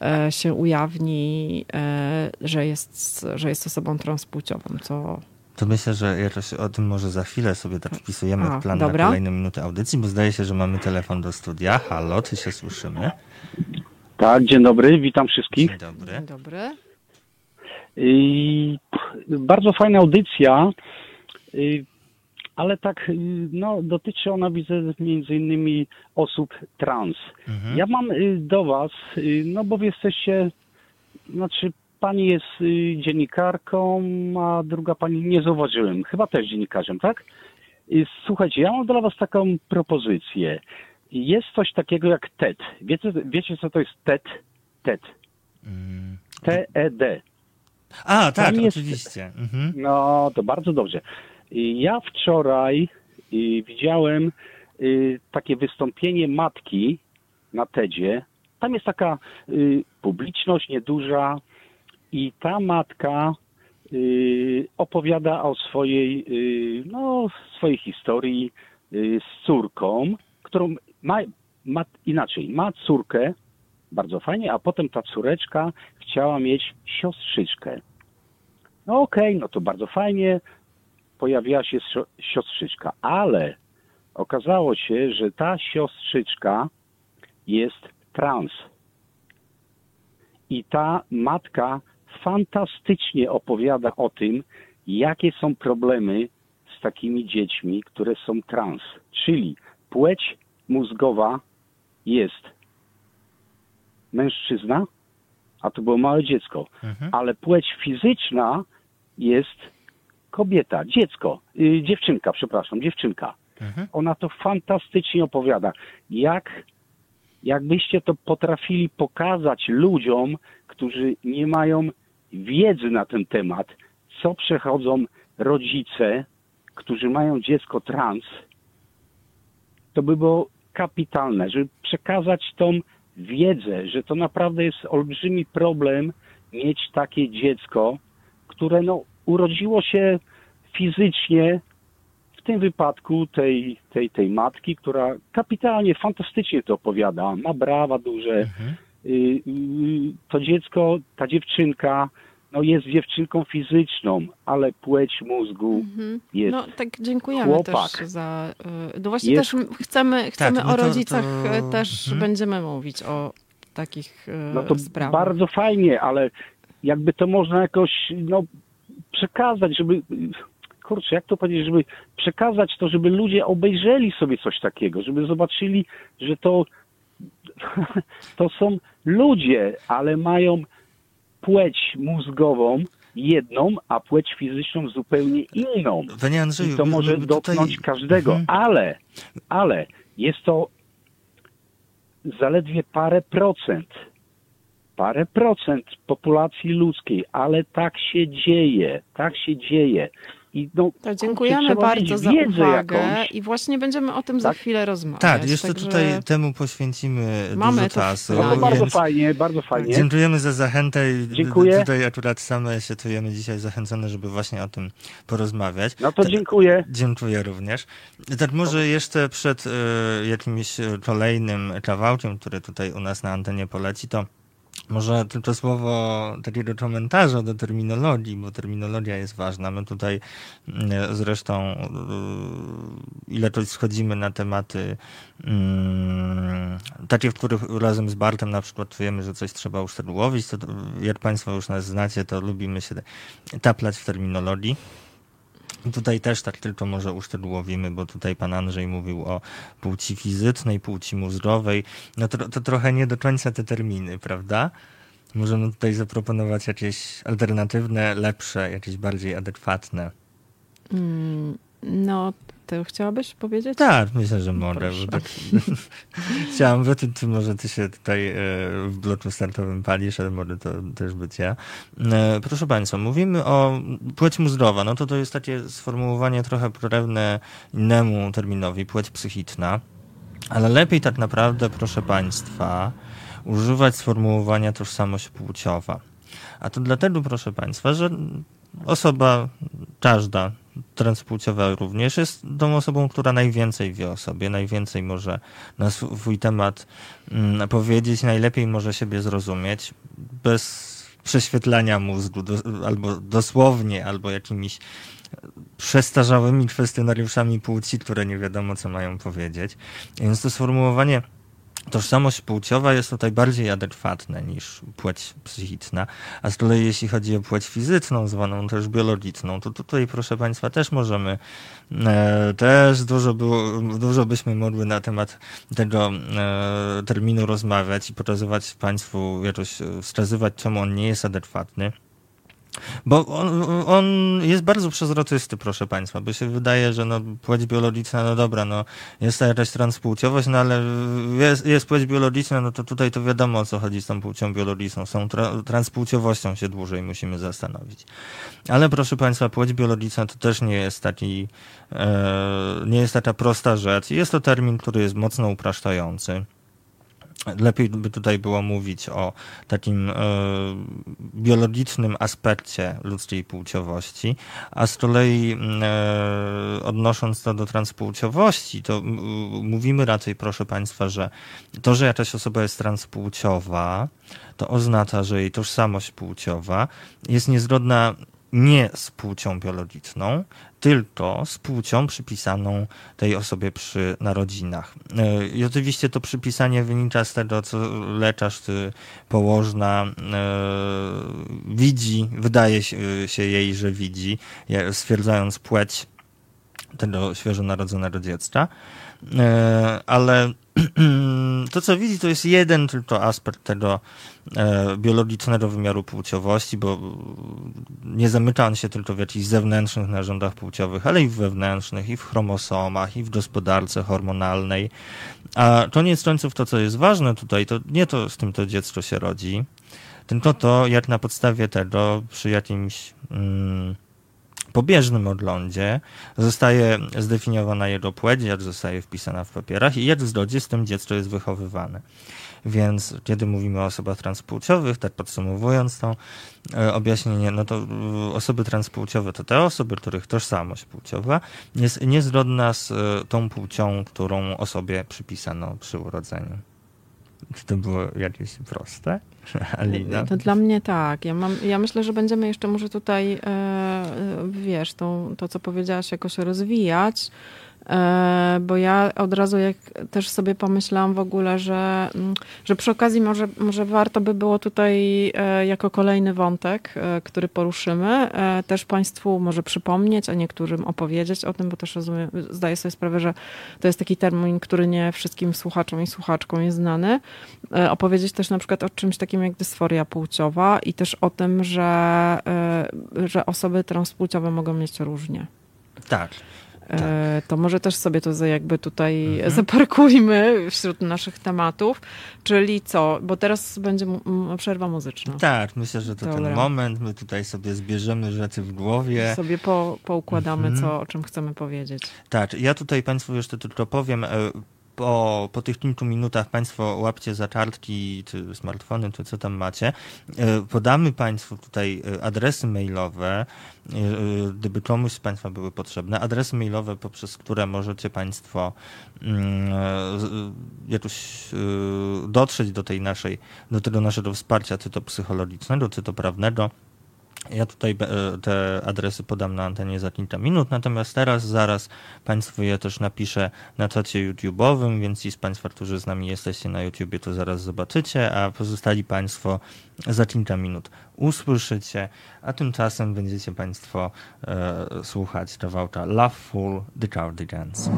[SPEAKER 3] e, się ujawni, że jest, że jest osobą transpłciową, co
[SPEAKER 2] To myślę, że jakoś o tym może za chwilę sobie tak wpisujemy
[SPEAKER 3] A,
[SPEAKER 2] w plan
[SPEAKER 3] dobra.
[SPEAKER 2] na kolejne minuty audycji, bo zdaje się, że mamy telefon do studia. Halo, czy się słyszymy?
[SPEAKER 6] Tak, dzień dobry, witam wszystkich.
[SPEAKER 2] Dzień dobry.
[SPEAKER 3] Dzień dobry.
[SPEAKER 6] I, bardzo fajna audycja, y, ale tak, y, no, dotyczy ona, widzę, między innymi osób trans.
[SPEAKER 2] Mhm.
[SPEAKER 6] Ja mam y, do Was, y, no bo wy jesteście, znaczy pani jest y, dziennikarką, a druga pani nie zauważyłem, chyba też dziennikarzem, tak? Y, Słuchajcie, ja mam dla Was taką propozycję. Jest coś takiego jak TED. Wiecie, wiecie co to jest TED? TED.
[SPEAKER 2] Mm.
[SPEAKER 6] T-E-D.
[SPEAKER 2] A, tak,
[SPEAKER 6] jest-
[SPEAKER 2] oczywiście. Mhm.
[SPEAKER 6] No, to bardzo dobrze. Y, Ja wczoraj widziałem takie wystąpienie matki na TEDzie. Tam jest taka publiczność nieduża i ta matka y, opowiada o swojej, y, no, swojej historii y, z córką, którą ma, ma inaczej, ma córkę, bardzo fajnie, a potem ta córeczka chciała mieć siostrzyczkę. No okej, no to bardzo fajnie, pojawiła się sio- siostrzyczka, ale okazało się, że ta siostrzyczka jest trans. I ta matka fantastycznie opowiada o tym, jakie są problemy z takimi dziećmi, które są trans. Czyli płeć mózgowa jest mężczyzna, a to było małe dziecko,
[SPEAKER 2] Mhm.
[SPEAKER 6] ale płeć fizyczna jest kobieta, dziecko, y, dziewczynka, przepraszam, dziewczynka.
[SPEAKER 2] Mhm.
[SPEAKER 6] Ona to fantastycznie opowiada. Jak, jakbyście to potrafili pokazać ludziom, którzy nie mają wiedzy na ten temat, co przechodzą rodzice, którzy mają dziecko trans, to by było kapitalne, żeby przekazać tą wiedzę, że to naprawdę jest olbrzymi problem mieć takie dziecko, które no, urodziło się fizycznie, w tym wypadku tej, tej, tej matki, która kapitalnie, fantastycznie to opowiada, ma brawa duże.
[SPEAKER 2] Mhm.
[SPEAKER 6] Y, To dziecko, ta dziewczynka, no jest dziewczynką fizyczną, ale płeć mózgu
[SPEAKER 3] Mhm.
[SPEAKER 6] jest
[SPEAKER 3] No tak dziękujemy
[SPEAKER 6] chłopak.
[SPEAKER 3] też za... y, No właśnie
[SPEAKER 6] Jest-
[SPEAKER 3] też chcemy, chcemy
[SPEAKER 2] no
[SPEAKER 3] o
[SPEAKER 2] to-
[SPEAKER 3] rodzicach
[SPEAKER 2] to-
[SPEAKER 3] y, też
[SPEAKER 2] mhm.
[SPEAKER 3] będziemy mówić o takich
[SPEAKER 6] No to
[SPEAKER 3] sprawach.
[SPEAKER 6] bardzo fajnie, ale jakby to można jakoś no, przekazać, żeby. Kurczę, jak to powiedzieć, żeby przekazać to, żeby ludzie obejrzeli sobie coś takiego, żeby zobaczyli, że to, to są ludzie, ale mają płeć mózgową jedną, a płeć fizyczną zupełnie inną.
[SPEAKER 2] Panie Andrzeju,
[SPEAKER 6] I to może
[SPEAKER 2] tutaj-
[SPEAKER 6] dotknąć każdego,
[SPEAKER 2] Mhm.
[SPEAKER 6] ale, ale jest to zaledwie parę procent, parę procent populacji ludzkiej, ale tak się dzieje, tak się dzieje. I no,
[SPEAKER 3] To dziękujemy bardzo za uwagę
[SPEAKER 6] jakąś.
[SPEAKER 3] i właśnie będziemy o tym za
[SPEAKER 6] Tak?
[SPEAKER 3] chwilę rozmawiać.
[SPEAKER 2] Tak, jeszcze
[SPEAKER 3] także-
[SPEAKER 2] tutaj temu poświęcimy
[SPEAKER 3] Mamy
[SPEAKER 2] dużo czasu.
[SPEAKER 6] No to bardzo fajnie, bardzo fajnie.
[SPEAKER 2] Dziękujemy za zachętę i
[SPEAKER 6] Dziękuję.
[SPEAKER 2] tutaj akurat same się czujemy dzisiaj zachęcone, żeby właśnie o tym porozmawiać.
[SPEAKER 6] No to dziękuję.
[SPEAKER 2] Dziękuję również. Tak może jeszcze przed e, jakimś kolejnym kawałkiem, który tutaj u nas na antenie poleci, to może tylko słowo takiego komentarza do terminologii, bo terminologia jest ważna. My tutaj mm, zresztą e, ilekroć schodzimy na tematy mm, takie, w których razem z Bartem na przykład czujemy, że coś trzeba uszczegółowić, to jak Państwo już nas znacie, to lubimy się taplać w terminologii. I Tutaj też tak tylko może uszczegółowimy, bo tutaj pan Andrzej mówił o płci fizycznej, płci mózgowej. No to, to trochę nie do końca te terminy, prawda? Możemy tutaj zaproponować jakieś alternatywne, lepsze, jakieś bardziej adekwatne.
[SPEAKER 3] Mm, No, ty chciałabyś powiedzieć?
[SPEAKER 2] Tak, myślę, że mogę.
[SPEAKER 3] Proszę.
[SPEAKER 2] Bo tak, chciałam wiedzieć, czy może ty się tutaj e, w bloku startowym palisz, ale może to też być ja. E, Proszę Państwa, mówimy o płeć mózgowa. No to to jest takie sformułowanie trochę krewne innemu terminowi, płeć psychiczna. Ale lepiej tak naprawdę, proszę Państwa, używać sformułowania tożsamość płciowa. A to dlatego, proszę Państwa, że osoba, każda, transpłciowa również, jest tą osobą, która najwięcej wie o sobie, najwięcej może na swój temat mm, powiedzieć, najlepiej może siebie zrozumieć, bez prześwietlania mózgu, do, albo dosłownie, albo jakimiś przestarzałymi kwestionariuszami płci, które nie wiadomo, co mają powiedzieć. Więc to sformułowanie tożsamość płciowa jest tutaj bardziej adekwatne niż płeć psychiczna, a z kolei jeśli chodzi o płeć fizyczną, zwaną też biologiczną, to tutaj proszę Państwa też możemy, e, też dużo, było, dużo byśmy mogły na temat tego e, terminu rozmawiać i pokazywać Państwu, jakoś wskazywać, czemu on nie jest adekwatny. Bo on, on, jest bardzo przezroczysty, proszę Państwa, bo się wydaje, że no, płeć biologiczna, no dobra, no, jest jakaś transpłciowość, no ale jest, jest płeć biologiczna, no to tutaj to wiadomo o co chodzi z tą płcią biologiczną. Z tą tra transpłciowością się dłużej musimy zastanowić. Ale proszę Państwa, płeć biologiczna to też nie jest taki, e, nie jest taka prosta rzecz. Jest to termin, który jest mocno upraszczający lepiej by tutaj było mówić o takim e, biologicznym aspekcie ludzkiej płciowości, a z kolei e, odnosząc to do transpłciowości, to mówimy raczej, proszę Państwa, że to, że jakaś osoba jest transpłciowa, to oznacza, że jej tożsamość płciowa jest niezgodna nie z płcią biologiczną, tylko z płcią przypisaną tej osobie przy narodzinach. E, I oczywiście to przypisanie wynika z tego, co lekarz czy położna e, widzi, wydaje się jej, że widzi, stwierdzając płeć tego świeżo narodzonego dziecka. E, ale to, co widzi, to jest jeden tylko aspekt tego biologicznego wymiaru płciowości, bo nie zamyka on się tylko w jakichś zewnętrznych narządach płciowych, ale i w wewnętrznych, i w chromosomach, i w gospodarce hormonalnej. A koniec końców to, co jest ważne tutaj, to nie to, z tym to dziecko się rodzi, tylko to, jak na podstawie tego przy jakimś... Mm, pobieżnym oglądzie zostaje zdefiniowana jego płeć, jak zostaje wpisana w papierach i jak w zgodzie z tym dziecko jest wychowywane. Więc kiedy mówimy o osobach transpłciowych, tak podsumowując to e, objaśnienie, no to e, osoby transpłciowe to te osoby, których tożsamość płciowa jest niezgodna z e, tą płcią, którą osobie przypisano przy urodzeniu. Czy to było jakieś proste? Alina?
[SPEAKER 3] To dla mnie tak. Ja, mam, ja myślę, że będziemy jeszcze może tutaj, wiesz, to, to, co powiedziałaś, jakoś rozwijać. E, bo ja od razu jak też sobie pomyślałam w ogóle, że, mm, że przy okazji może, może warto by było tutaj e, jako kolejny wątek, e, który poruszymy, też Państwu może przypomnieć, a niektórym opowiedzieć o tym, bo też rozumiem, zdaję sobie sprawę, że to jest taki termin, który nie wszystkim słuchaczom i słuchaczkom jest znany. Opowiedzieć też na przykład o czymś takim jak dysforia płciowa i też o tym, że, że osoby transpłciowe mogą mieć różnie.
[SPEAKER 2] Tak.
[SPEAKER 3] Tak. To może też sobie to jakby tutaj mhm. zaparkujmy wśród naszych tematów. Czyli co? Bo teraz będzie przerwa muzyczna.
[SPEAKER 2] Tak, myślę, że to Dobra. ten moment. My tutaj sobie zbierzemy rzeczy w głowie.
[SPEAKER 3] Sobie po, poukładamy, mhm. co, o czym chcemy powiedzieć.
[SPEAKER 2] Tak, ja tutaj Państwu jeszcze tylko powiem. Po, po tych kilku minutach Państwo łapcie za kartki, czy smartfony, czy co tam macie. E, podamy Państwu tutaj e, adresy mailowe, e, gdyby komuś z Państwa były potrzebne. Adresy mailowe, poprzez które możecie Państwo mm, jakoś dotrzeć do tej naszej, do tego naszego wsparcia, czy to psychologicznego, czy to prawnego. Ja tutaj e, te adresy podam na antenie za kilka minut, natomiast teraz zaraz Państwu je też napiszę na czacie YouTube'owym, więc ci z Państwa, którzy z nami jesteście na YouTubie, to zaraz zobaczycie, a pozostali Państwo za kilka minut usłyszycie, a tymczasem będziecie Państwo e, słuchać kawałka Loveful The Cardigans.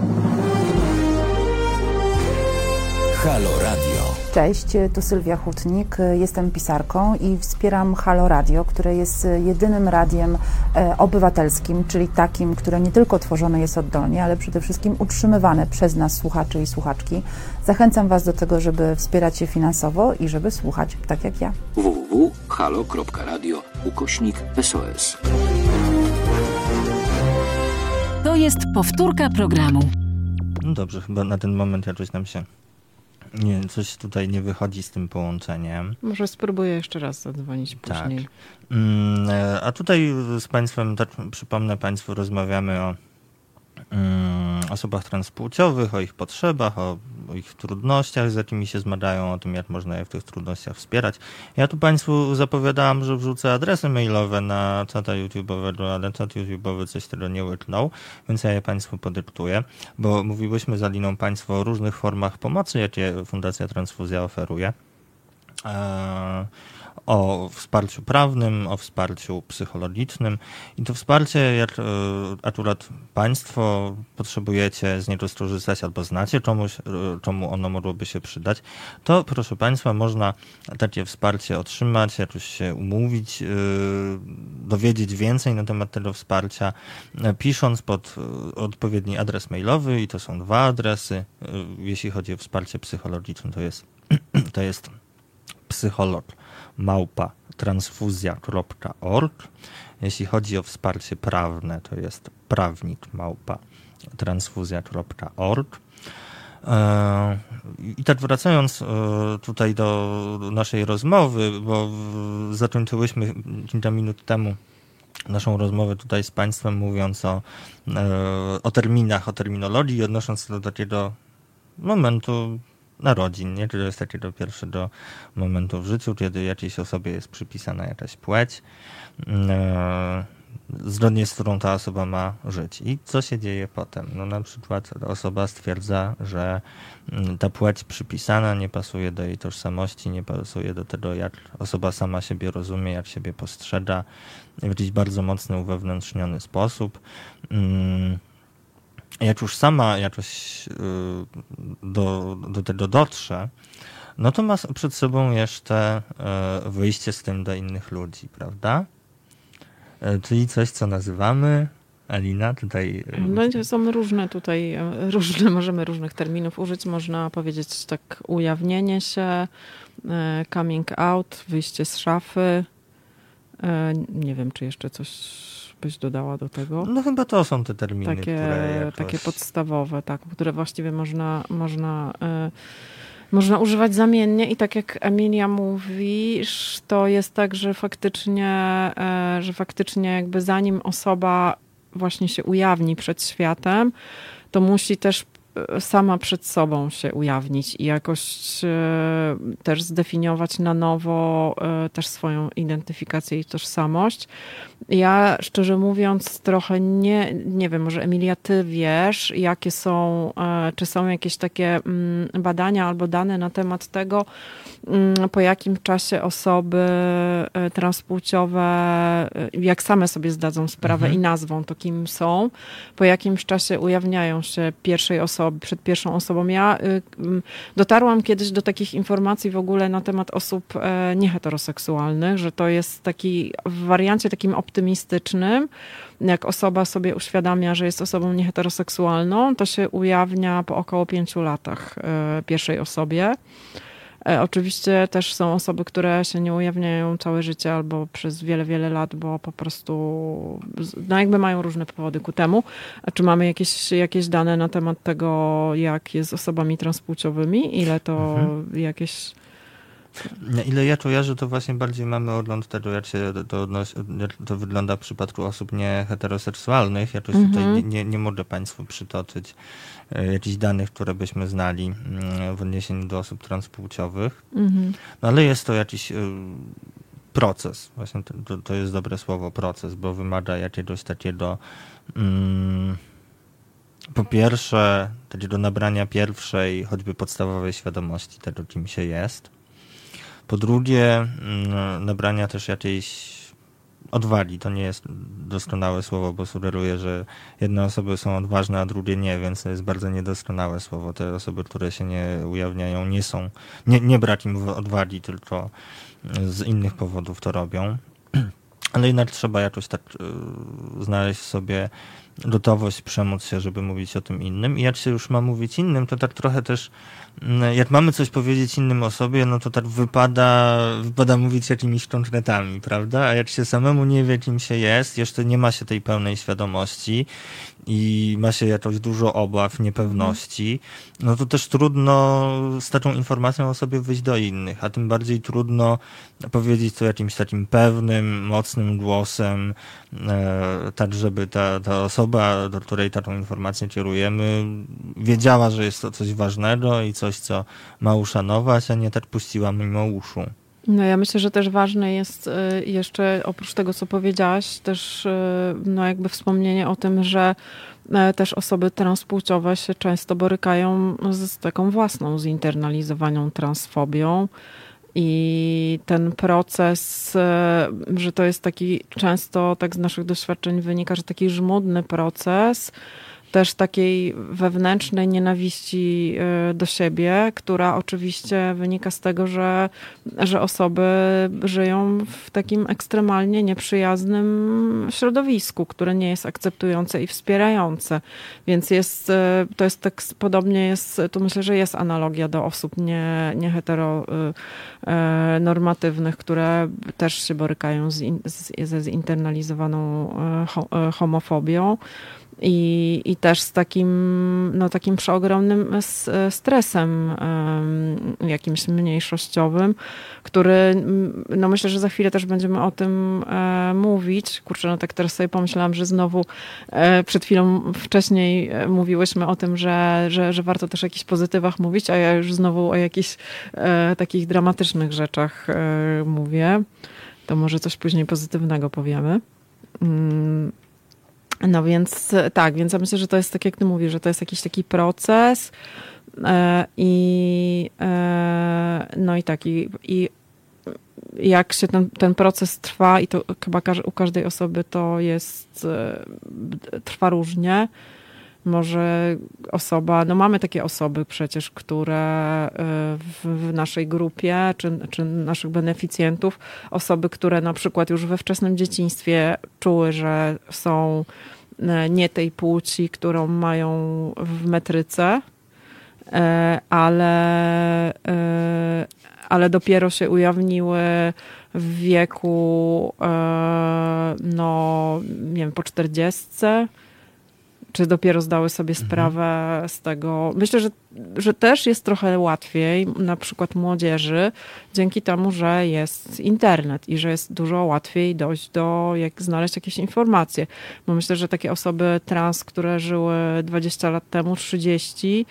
[SPEAKER 5] Halo Radio. Cześć, tu Sylwia Hutnik, jestem pisarką i wspieram Halo Radio, które jest jedynym radiem e, obywatelskim, czyli takim, które nie tylko tworzone jest oddolnie, ale przede wszystkim utrzymywane przez nas słuchaczy i słuchaczki. Zachęcam Was do tego, żeby wspierać je finansowo i żeby słuchać tak jak ja.
[SPEAKER 1] www.halo.radio ukośnik SOS
[SPEAKER 5] To jest powtórka programu.
[SPEAKER 2] No dobrze, chyba na ten moment jakoś nam się nie, coś tutaj nie wychodzi z tym połączeniem.
[SPEAKER 3] Może spróbuję jeszcze raz zadzwonić tak. później. Tak.
[SPEAKER 2] a tutaj z Państwem, tak przypomnę Państwu, rozmawiamy o osobach transpłciowych, o ich potrzebach, o, o, ich trudnościach, z jakimi się zmagają, o tym, jak można je w tych trudnościach wspierać. Ja tu Państwu zapowiadałam, że wrzucę adresy mailowe na czata YouTube'owego, ale czat YouTube'owy coś tego nie łyknął, więc ja je Państwu podyktuję, bo mówiłyśmy z Aliną Państwo o różnych formach pomocy, jakie Fundacja Transfuzja oferuje. Eee, o wsparciu prawnym, o wsparciu psychologicznym i to wsparcie, jak e, akurat Państwo potrzebujecie z niego skorzystać albo znacie komuś, e, czemu ono mogłoby się przydać, to proszę Państwa, można takie wsparcie otrzymać, jakoś się umówić, e, dowiedzieć więcej na temat tego wsparcia, pisząc pod odpowiedni adres mailowy i to są dwa adresy. Jeśli chodzi o wsparcie psychologiczne, to jest, to jest psycholog małpa transfuzja.org. Jeśli chodzi o wsparcie prawne, to jest prawnik małpa transfuzja.org. E, I tak wracając e, tutaj do naszej rozmowy, bo zakończyłyśmy kilka minut temu naszą rozmowę tutaj z Państwem, mówiąc o, e, o terminach, o terminologii, odnosząc do takiego momentu narodzin, nie? Czyli jest takiego pierwszego momentu w życiu, kiedy jakiejś osobie jest przypisana jakaś płeć, e, zgodnie z którą ta osoba ma żyć. I co się dzieje potem? No na przykład osoba stwierdza, że mm, ta płeć przypisana nie pasuje do jej tożsamości, nie pasuje do tego, jak osoba sama siebie rozumie, jak siebie postrzega w jakiś bardzo mocny, uwewnętrzniony sposób. Jak już sama jakoś y, do, do tego dotrze, no to ma przed sobą jeszcze y, wyjście z tym do innych ludzi, prawda? Y, czyli coś, co nazywamy Alina tutaj.
[SPEAKER 3] No, są różne tutaj, różne, możemy różnych terminów użyć. Można powiedzieć tak ujawnienie się, coming out, wyjście z szafy. Nie wiem, czy jeszcze coś byś dodała do tego?
[SPEAKER 2] No chyba to są te terminy,
[SPEAKER 3] takie,
[SPEAKER 2] które
[SPEAKER 3] jakoś... takie podstawowe, tak, które właściwie można, można, y, można używać zamiennie i tak jak Emilia mówisz, to jest tak, że faktycznie, y, że faktycznie jakby zanim osoba właśnie się ujawni przed światem, to musi też sama przed sobą się ujawnić i jakoś e, też zdefiniować na nowo e, też swoją identyfikację i tożsamość. Ja szczerze mówiąc trochę nie, nie wiem, może Emilia, ty wiesz, jakie są, e, czy są jakieś takie mm, badania albo dane na temat tego, mm, po jakim czasie osoby transpłciowe, jak same sobie zdadzą sprawę mhm. i nazwą to, kim są, po jakimś czasie ujawniają się pierwszej osobie, osoby, przed pierwszą osobą. Ja y, dotarłam kiedyś do takich informacji w ogóle na temat osób e, nieheteroseksualnych, że to jest taki w wariancie takim optymistycznym, jak osoba sobie uświadamia, że jest osobą nieheteroseksualną, to się ujawnia po około pięciu latach e, pierwszej osobie. E, oczywiście też są osoby, które się nie ujawniają całe życie albo przez wiele, wiele lat, bo po prostu no jakby mają różne powody ku temu. A czy mamy jakieś, jakieś dane na temat tego, jak jest z osobami transpłciowymi? Ile to mhm. jakieś...
[SPEAKER 2] Na ile ja kojarzę, to właśnie bardziej mamy ogląd tego, jak się to, jak to wygląda w przypadku osób nieheteroseksualnych. Jakoś mhm. tutaj nie, nie, nie mogę Państwu przytoczyć jakichś danych, które byśmy znali mm, w odniesieniu do osób transpłciowych. Mhm. No ale jest to jakiś e, proces. Właśnie to, to jest dobre słowo proces, bo wymaga jakiegoś takiego mm, po pierwsze takiego nabrania pierwszej, choćby podstawowej świadomości tego, kim się jest. Po drugie, mm, nabrania też jakiejś odwagi. To nie jest doskonałe słowo, bo sugeruje, że jedne osoby są odważne, a drugie nie, więc to jest bardzo niedoskonałe słowo. Te osoby, które się nie ujawniają, nie są, nie, nie brak im odwagi, tylko z innych powodów to robią. Ale jednak trzeba jakoś tak y, znaleźć sobie gotowość przemóc się, żeby mówić o tym innym. I jak się już ma mówić innym, to tak trochę też, mm, jak mamy coś powiedzieć innym osobie, no to tak wypada, wypada mówić jakimiś konkretami, prawda? A jak się samemu nie wie, kim się jest, jeszcze nie ma się tej pełnej świadomości i ma się jakoś dużo obaw, niepewności, no to też trudno z taką informacją o sobie wyjść do innych, a tym bardziej trudno powiedzieć to jakimś takim pewnym, mocnym głosem, e, tak żeby ta, ta osoba, do której taką informację kierujemy, wiedziała, że jest to coś ważnego i coś, co ma uszanować, a nie tak puściła mimo uszu.
[SPEAKER 3] No ja myślę, że też ważne jest y, jeszcze oprócz tego, co powiedziałaś, też y, no jakby wspomnienie o tym, że e, też osoby transpłciowe się często borykają z taką własną zinternalizowaną transfobią. I ten proces, e, że to jest taki często, tak z naszych doświadczeń wynika, że taki żmudny proces, też takiej wewnętrznej nienawiści y, do siebie, która oczywiście wynika z tego, że, że osoby żyją w takim ekstremalnie nieprzyjaznym środowisku, które nie jest akceptujące i wspierające. Więc jest, y, to jest tak podobnie jest, tu myślę, że jest analogia do osób nie, nie heteronormatywnych, y, które też się borykają z, z, ze zinternalizowaną homofobią i, i też z takim, no, takim przeogromnym stresem jakimś mniejszościowym, który, no myślę, że za chwilę też będziemy o tym e, mówić. Kurczę, no tak teraz sobie pomyślałam, że znowu e, przed chwilą wcześniej e, mówiłyśmy o tym, że, że, że warto też o jakichś pozytywach mówić, a ja już znowu o jakichś takich dramatycznych rzeczach mówię. To może coś później pozytywnego powiemy. No więc tak, więc ja myślę, że to jest tak, jak ty mówisz, że to jest jakiś taki proces e, i e, no i taki i jak się ten, ten proces trwa i to chyba u każdej osoby to jest e, trwa różnie. Może osoba, no mamy takie osoby przecież, które w, w, naszej grupie, czy, czy naszych beneficjentów, osoby, które na przykład już we wczesnym dzieciństwie czuły, że są E, nie tej płci, którą mają w metryce, e, ale, ale dopiero się ujawniły w wieku no nie wiem, po czterdziestce czy dopiero zdały sobie mhm. sprawę z tego. Myślę, że, że też jest trochę łatwiej, na przykład młodzieży, dzięki temu, że jest internet i że jest dużo łatwiej dojść do, jak znaleźć jakieś informacje. Bo myślę, że takie osoby trans, które żyły 20 lat temu, 30,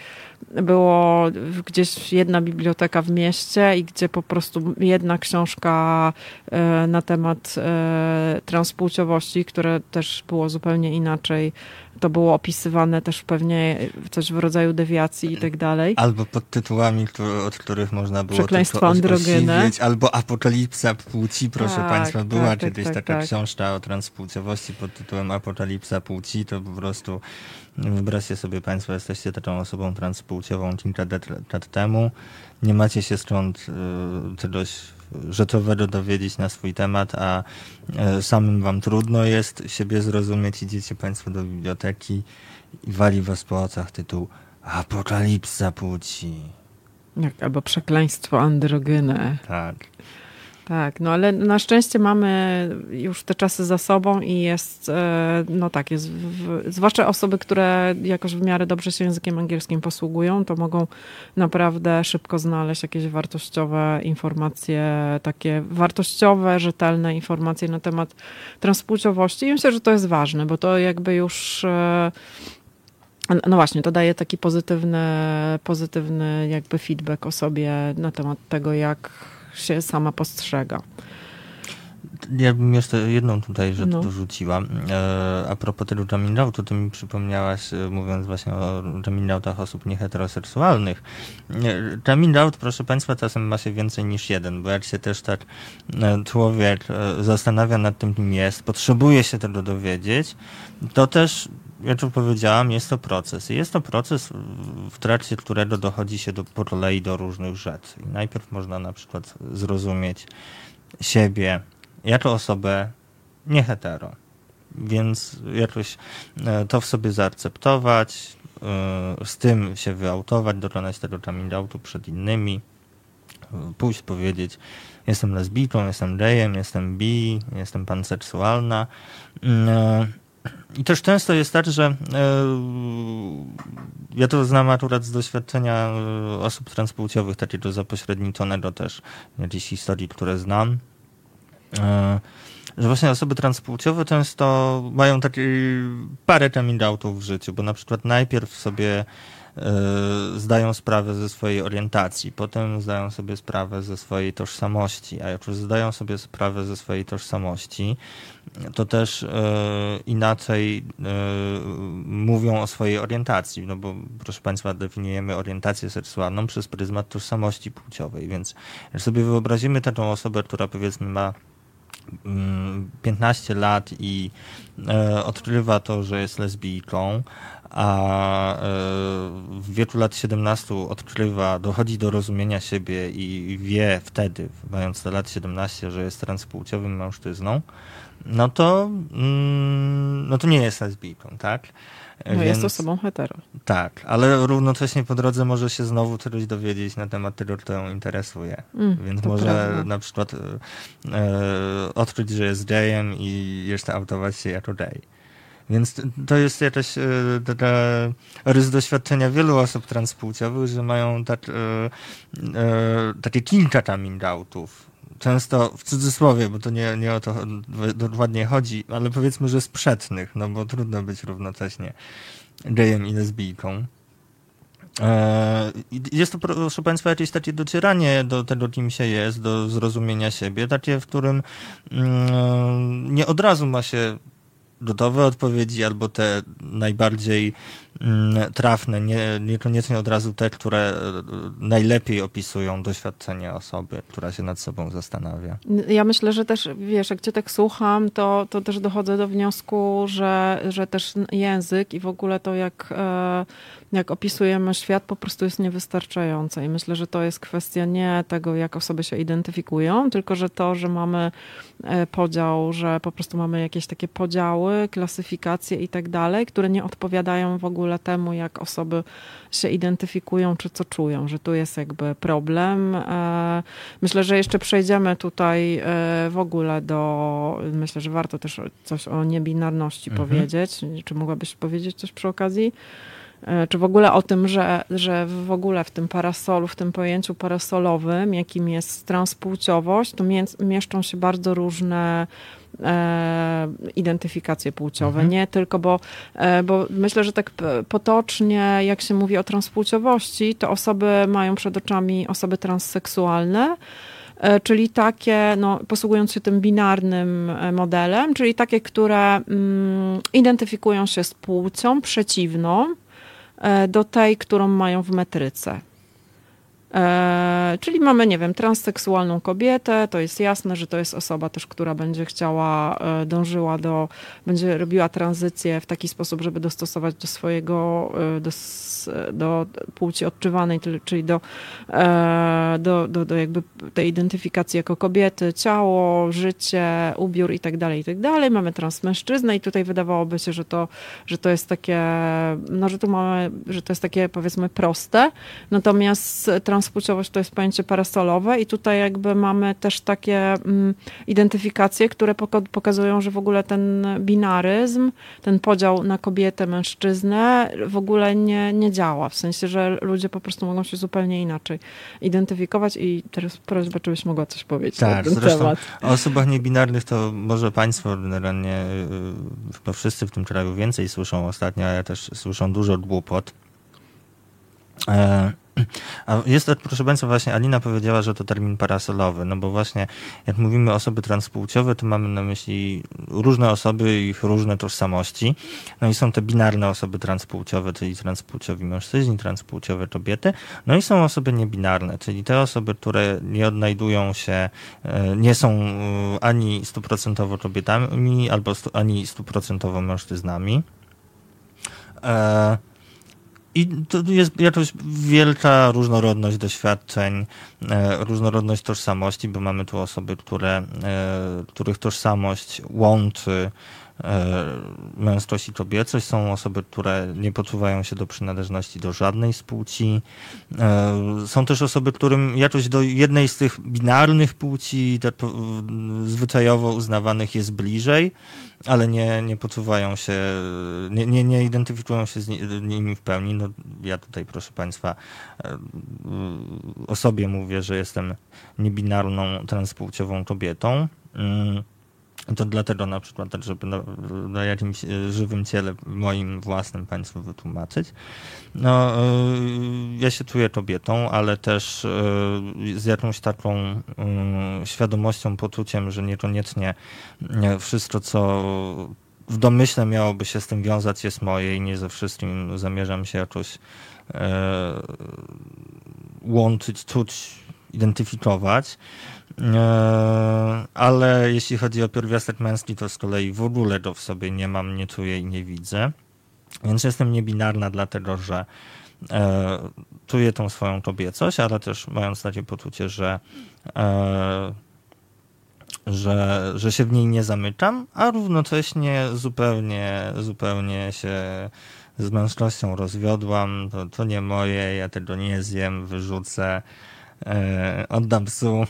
[SPEAKER 3] było gdzieś jedna biblioteka w mieście i gdzie po prostu jedna książka e, na temat e, transpłciowości, które też było zupełnie inaczej to było opisywane też pewnie coś w rodzaju dewiacji i tak dalej.
[SPEAKER 2] Albo pod tytułami, od których można było
[SPEAKER 3] Przekleństwo androgene.
[SPEAKER 2] Albo Apokalipsa Płci, proszę tak, Państwa. Była tak, kiedyś tak, taka tak. książka o transpłciowości pod tytułem Apokalipsa Płci. To po prostu wyobraźcie sobie Państwo, jesteście taką osobą transpłciową kilka lat temu. Nie macie się skąd y, czegoś rzeczowego dowiedzieć na swój temat, a e, samym wam trudno jest siebie zrozumieć, idziecie państwo do biblioteki i wali was po oczach tytuł Apokalipsa płci.
[SPEAKER 3] Jak, albo przekleństwo androgene.
[SPEAKER 2] Tak.
[SPEAKER 3] Tak, no ale na szczęście mamy już te czasy za sobą i jest, e, no tak, jest, w, zwłaszcza osoby, które jakoś w miarę dobrze się językiem angielskim posługują, to mogą naprawdę szybko znaleźć jakieś wartościowe informacje, takie wartościowe, rzetelne informacje na temat transpłciowości i myślę, że to jest ważne, bo to jakby już e, no właśnie, to daje taki pozytywny, pozytywny jakby feedback o sobie na temat tego, jak się sama postrzega.
[SPEAKER 2] Ja bym jeszcze jedną tutaj rzecz no. dorzuciła. E, a propos tego coming to ty mi przypomniałaś, e, mówiąc właśnie o coming osób nieheteroseksualnych. E, coming out, proszę Państwa, czasem ma się więcej niż jeden, bo jak się też tak e, człowiek zastanawia nad tym, kim jest, potrzebuje się tego dowiedzieć, to też jak już powiedziałam, jest to proces. Jest to proces, w trakcie którego dochodzi się do, po kolei do różnych rzeczy. I najpierw można na przykład zrozumieć siebie jako osobę nie hetero. Więc jakoś e, to w sobie zaakceptować, e, z tym się wyautować, dokonać tego coming outu przed innymi, pójść powiedzieć, jestem lesbijką, jestem gejem, jestem bi, jestem panseksualna. Mm, e, I też często jest tak, że e, ja to znam akurat z doświadczenia e, osób transpłciowych, takiego zapośredniczonego też, jakichś historii, które znam, e, że właśnie osoby transpłciowe często mają takie parę coming w życiu, bo na przykład najpierw sobie zdają sprawę ze swojej orientacji, potem zdają sobie sprawę ze swojej tożsamości, a jak już zdają sobie sprawę ze swojej tożsamości, to też e, inaczej e, mówią o swojej orientacji, no bo proszę Państwa, definiujemy orientację seksualną przez pryzmat tożsamości płciowej, więc jak sobie wyobrazimy taką osobę, która powiedzmy ma 15 mm, lat i odkrywa to, że jest lesbijką, a e, w wieku lat 17 odkrywa, dochodzi do rozumienia siebie i wie wtedy, mając te lat 17, że jest transpłciowym mężczyzną, no to, mm, no to nie jest lesbijką, tak?
[SPEAKER 3] No Więc, jest osobą hetero.
[SPEAKER 2] Tak, ale równocześnie po drodze może się znowu czegoś dowiedzieć na temat tego, kto ją interesuje. Mm, Więc może prawda. na przykład e, e, odkryć, że jest gejem i jeszcze autować się jako gej. Więc to jest jakaś e, taka rys doświadczenia wielu osób transpłciowych, że mają tak, e, e, takie kilka coming outów. Często w cudzysłowie, bo to nie, nie o to dokładnie chodzi, ale powiedzmy, że sprzecznych, no bo trudno być równocześnie gejem i lesbijką. Jest to, proszę Państwa, jakieś takie docieranie do tego, kim się jest, do zrozumienia siebie, takie, w którym mm, nie od razu ma się gotowe odpowiedzi, albo te najbardziej trafne, nie, niekoniecznie od razu te, które e, najlepiej opisują doświadczenie osoby, która się nad sobą zastanawia.
[SPEAKER 3] Ja myślę, że też, wiesz, jak cię tak słucham, to, to też dochodzę do wniosku, że, że też język i w ogóle to, jak, e, jak opisujemy świat, po prostu jest niewystarczające. I myślę, że to jest kwestia nie tego, jak osoby się identyfikują, tylko że to, że mamy e, podział, że po prostu mamy jakieś takie podziały, klasyfikacje i tak dalej, które nie odpowiadają w ogóle temu, jak osoby się identyfikują, czy co czują, że tu jest jakby problem. E, myślę, że jeszcze przejdziemy tutaj e, w ogóle do, myślę, że warto też coś o niebinarności mhm. powiedzieć. Czy mogłabyś powiedzieć coś przy okazji? E, czy w ogóle o tym, że, że w ogóle w tym parasolu, w tym pojęciu parasolowym, jakim jest transpłciowość, to mieszczą się bardzo różne e, identyfikacje płciowe. Mhm. Nie tylko, bo, e, bo myślę, że tak potocznie, jak się mówi o transpłciowości, to osoby mają przed oczami osoby transseksualne, e, czyli takie, no, posługując się tym binarnym e, modelem, czyli takie, które mm, identyfikują się z płcią przeciwną, E, do tej, którą mają w metryce. E, czyli mamy, nie wiem, transseksualną kobietę, to jest jasne, że to jest osoba też, która będzie chciała, e, dążyła do, będzie robiła tranzycję w taki sposób, żeby dostosować do swojego, do, do płci odczuwanej, czyli do, do, do, do jakby tej identyfikacji jako kobiety, ciało, życie, ubiór i tak dalej, i tak dalej. Mamy transmężczyznę i tutaj wydawałoby się, że to, że to jest takie, no, że tu mamy, że to jest takie powiedzmy proste, natomiast transpłciowość to jest pojęcie parasolowe i tutaj jakby mamy też takie mm, identyfikacje, które pokazują, że w ogóle ten binaryzm, ten podział na kobietę, mężczyznę w ogóle nie, nie działa. W sensie, że ludzie po prostu mogą się zupełnie inaczej identyfikować i teraz prośba, żebyś mogła coś powiedzieć tak, na ten zresztą temat.
[SPEAKER 2] O osobach niebinarnych to może państwo generalnie, chyba wszyscy w tym kraju więcej słyszą ostatnio, a ja też słyszą dużo głupot. E a jest to, proszę Państwa, właśnie Alina powiedziała, że to termin parasolowy, no bo właśnie jak mówimy osoby transpłciowe, to mamy na myśli różne osoby ich różne tożsamości. No i są te binarne osoby transpłciowe, czyli transpłciowi mężczyźni, transpłciowe kobiety. No i są osoby niebinarne, czyli te osoby, które nie odnajdują się, e, nie są e, ani stuprocentowo kobietami, albo ani stuprocentowo mężczyznami. E i to jest jakaś wielka różnorodność doświadczeń, e, różnorodność tożsamości, bo mamy tu osoby, które, e, których tożsamość łączy męskość i kobiecość. Są osoby, które nie poczuwają się do przynależności do żadnej z płci. E, są też osoby, którym jakoś do jednej z tych binarnych płci zwyczajowo uznawanych jest bliżej, ale nie, nie poczuwają się, nie, nie, nie identyfikują się z nimi w pełni. No, ja tutaj, proszę Państwa, o sobie mówię, że jestem niebinarną, transpłciową kobietą. To dlatego na przykład, żeby na, na, jakimś e, żywym ciele moim własnym Państwu wytłumaczyć. No, e, ja się czuję kobietą, ale też e, z jakąś taką świadomością, poczuciem, że niekoniecznie wszystko, co w domyśle miałoby się z tym wiązać, jest moje i nie ze wszystkim zamierzam się jakoś łączyć, czuć, identyfikować. E, ale jeśli chodzi o pierwiastek męski, to z kolei w ogóle go w sobie nie mam, nie czuję i nie widzę. Więc jestem niebinarna, dlatego że e, czuję tą swoją kobiecość, ale też mając takie poczucie, że, e, że, że się w niej nie zamykam, a równocześnie zupełnie, zupełnie się z męskością rozwiodłam. To, to nie moje, ja tego nie zjem, wyrzucę, oddam psu.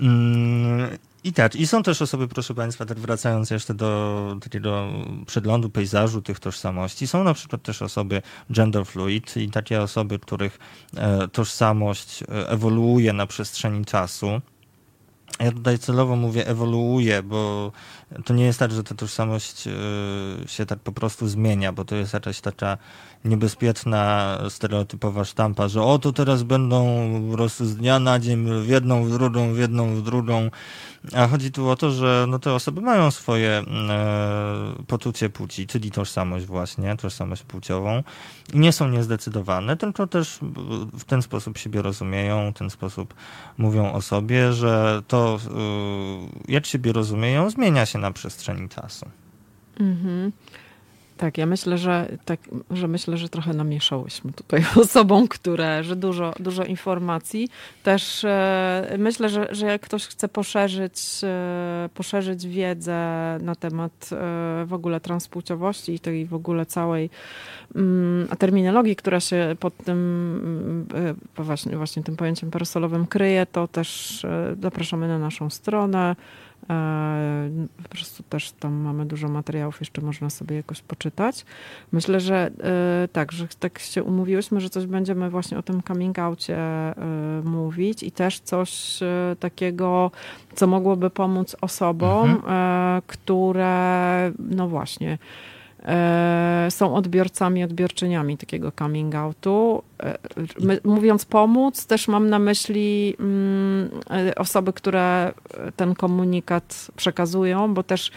[SPEAKER 2] Mm, I tak, i są też osoby, proszę Państwa, tak wracając jeszcze do takiego przeglądu pejzażu tych tożsamości, są na przykład też osoby gender fluid i takie osoby, których e, tożsamość e, ewoluuje na przestrzeni czasu. Ja tutaj celowo mówię ewoluuje, bo to nie jest tak, że ta tożsamość e, się tak po prostu zmienia, bo to jest jakaś taka niebezpieczna, stereotypowa sztampa, że o to teraz będą po prostu z dnia na dzień w jedną, w drugą, w jedną, w drugą. A chodzi tu o to, że no, te osoby mają swoje e, poczucie płci, czyli tożsamość właśnie, tożsamość płciową i nie są niezdecydowane, tylko też w ten sposób siebie rozumieją, w ten sposób mówią o sobie, że to e, jak siebie rozumieją zmienia się na przestrzeni czasu. Mhm.
[SPEAKER 3] Tak, ja myślę, że tak, że myślę, że trochę namieszałyśmy tutaj osobom, które, że dużo, dużo informacji. Też e, myślę, że, że jak ktoś chce poszerzyć, e, poszerzyć wiedzę na temat e, w ogóle transpłciowości i tej w ogóle całej mm, terminologii, która się pod tym e, właśnie, właśnie tym pojęciem parasolowym kryje, to też e, zapraszamy na naszą stronę po prostu też tam mamy dużo materiałów, jeszcze można sobie jakoś poczytać. Myślę, że e, tak, że tak się umówiłyśmy, że coś będziemy właśnie o tym coming outcie e, mówić i też coś takiego, co mogłoby pomóc osobom, mhm. które no właśnie E, są odbiorcami, odbiorczyniami takiego coming outu. E, my, mówiąc pomóc, też mam na myśli mm, e, osoby, które ten komunikat przekazują, bo też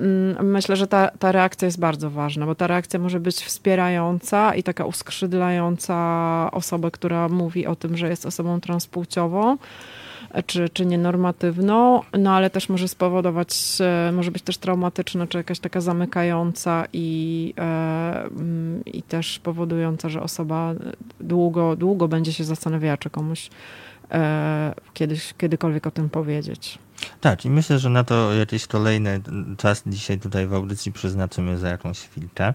[SPEAKER 3] mm, myślę, że ta, ta reakcja jest bardzo ważna, bo ta reakcja może być wspierająca i taka uskrzydlająca osobę, która mówi o tym, że jest osobą transpłciową czy, czy nienormatywną, no ale też może spowodować, może być też traumatyczna, czy jakaś taka zamykająca i, e, mm, i też powodująca, że osoba długo, długo będzie się zastanawiała, czy komuś e, kiedyś, kiedykolwiek o tym powiedzieć.
[SPEAKER 2] Tak, i myślę, że na to jakiś kolejny czas dzisiaj tutaj w audycji przeznaczymy za jakąś chwilkę.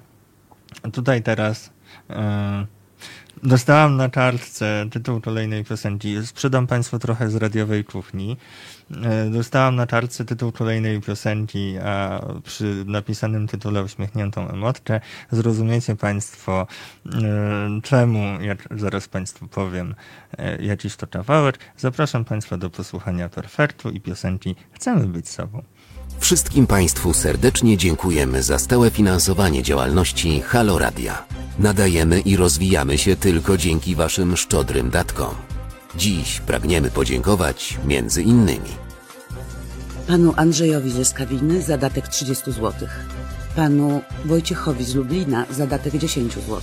[SPEAKER 2] Tutaj teraz. Yy Dostałam na kartce tytuł kolejnej piosenki. Sprzedam Państwu trochę z radiowej kuchni. E, dostałam na kartce tytuł kolejnej piosenki, a przy napisanym tytule uśmiechniętą emotkę. Zrozumiecie Państwo e, czemu, jak zaraz Państwu powiem, e, jakiś to kawałek. Zapraszam Państwa do posłuchania Perfektu i piosenki Chcemy być sobą.
[SPEAKER 7] Wszystkim Państwu serdecznie dziękujemy za stałe finansowanie działalności Halo Radia. Nadajemy i rozwijamy się tylko dzięki Waszym szczodrym datkom. Dziś pragniemy podziękować między innymi
[SPEAKER 8] Panu Andrzejowi ze Skawiny za datek 30 zł. Panu Wojciechowi z Lublina za datek 10 zł.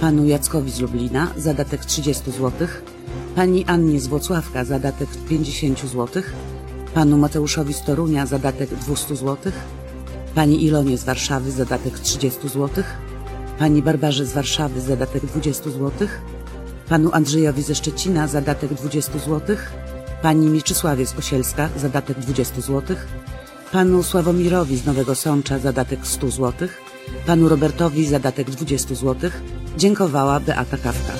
[SPEAKER 8] Panu Jackowi z Lublina za datek 30 zł. Pani Annie z Włocławka za datek 50 zł panu Mateuszowi z Torunia zadatek 200 zł, pani Ilonie z Warszawy zadatek 30 zł, pani Barbarze z Warszawy zadatek 20 zł, panu Andrzejowi ze Szczecina zadatek 20 zł, pani Mieczysławie z Osielska zadatek 20 zł, panu Sławomirowi z Nowego Sącza zadatek 100 zł, panu Robertowi zadatek 20 zł dziękowała Beata Kawka.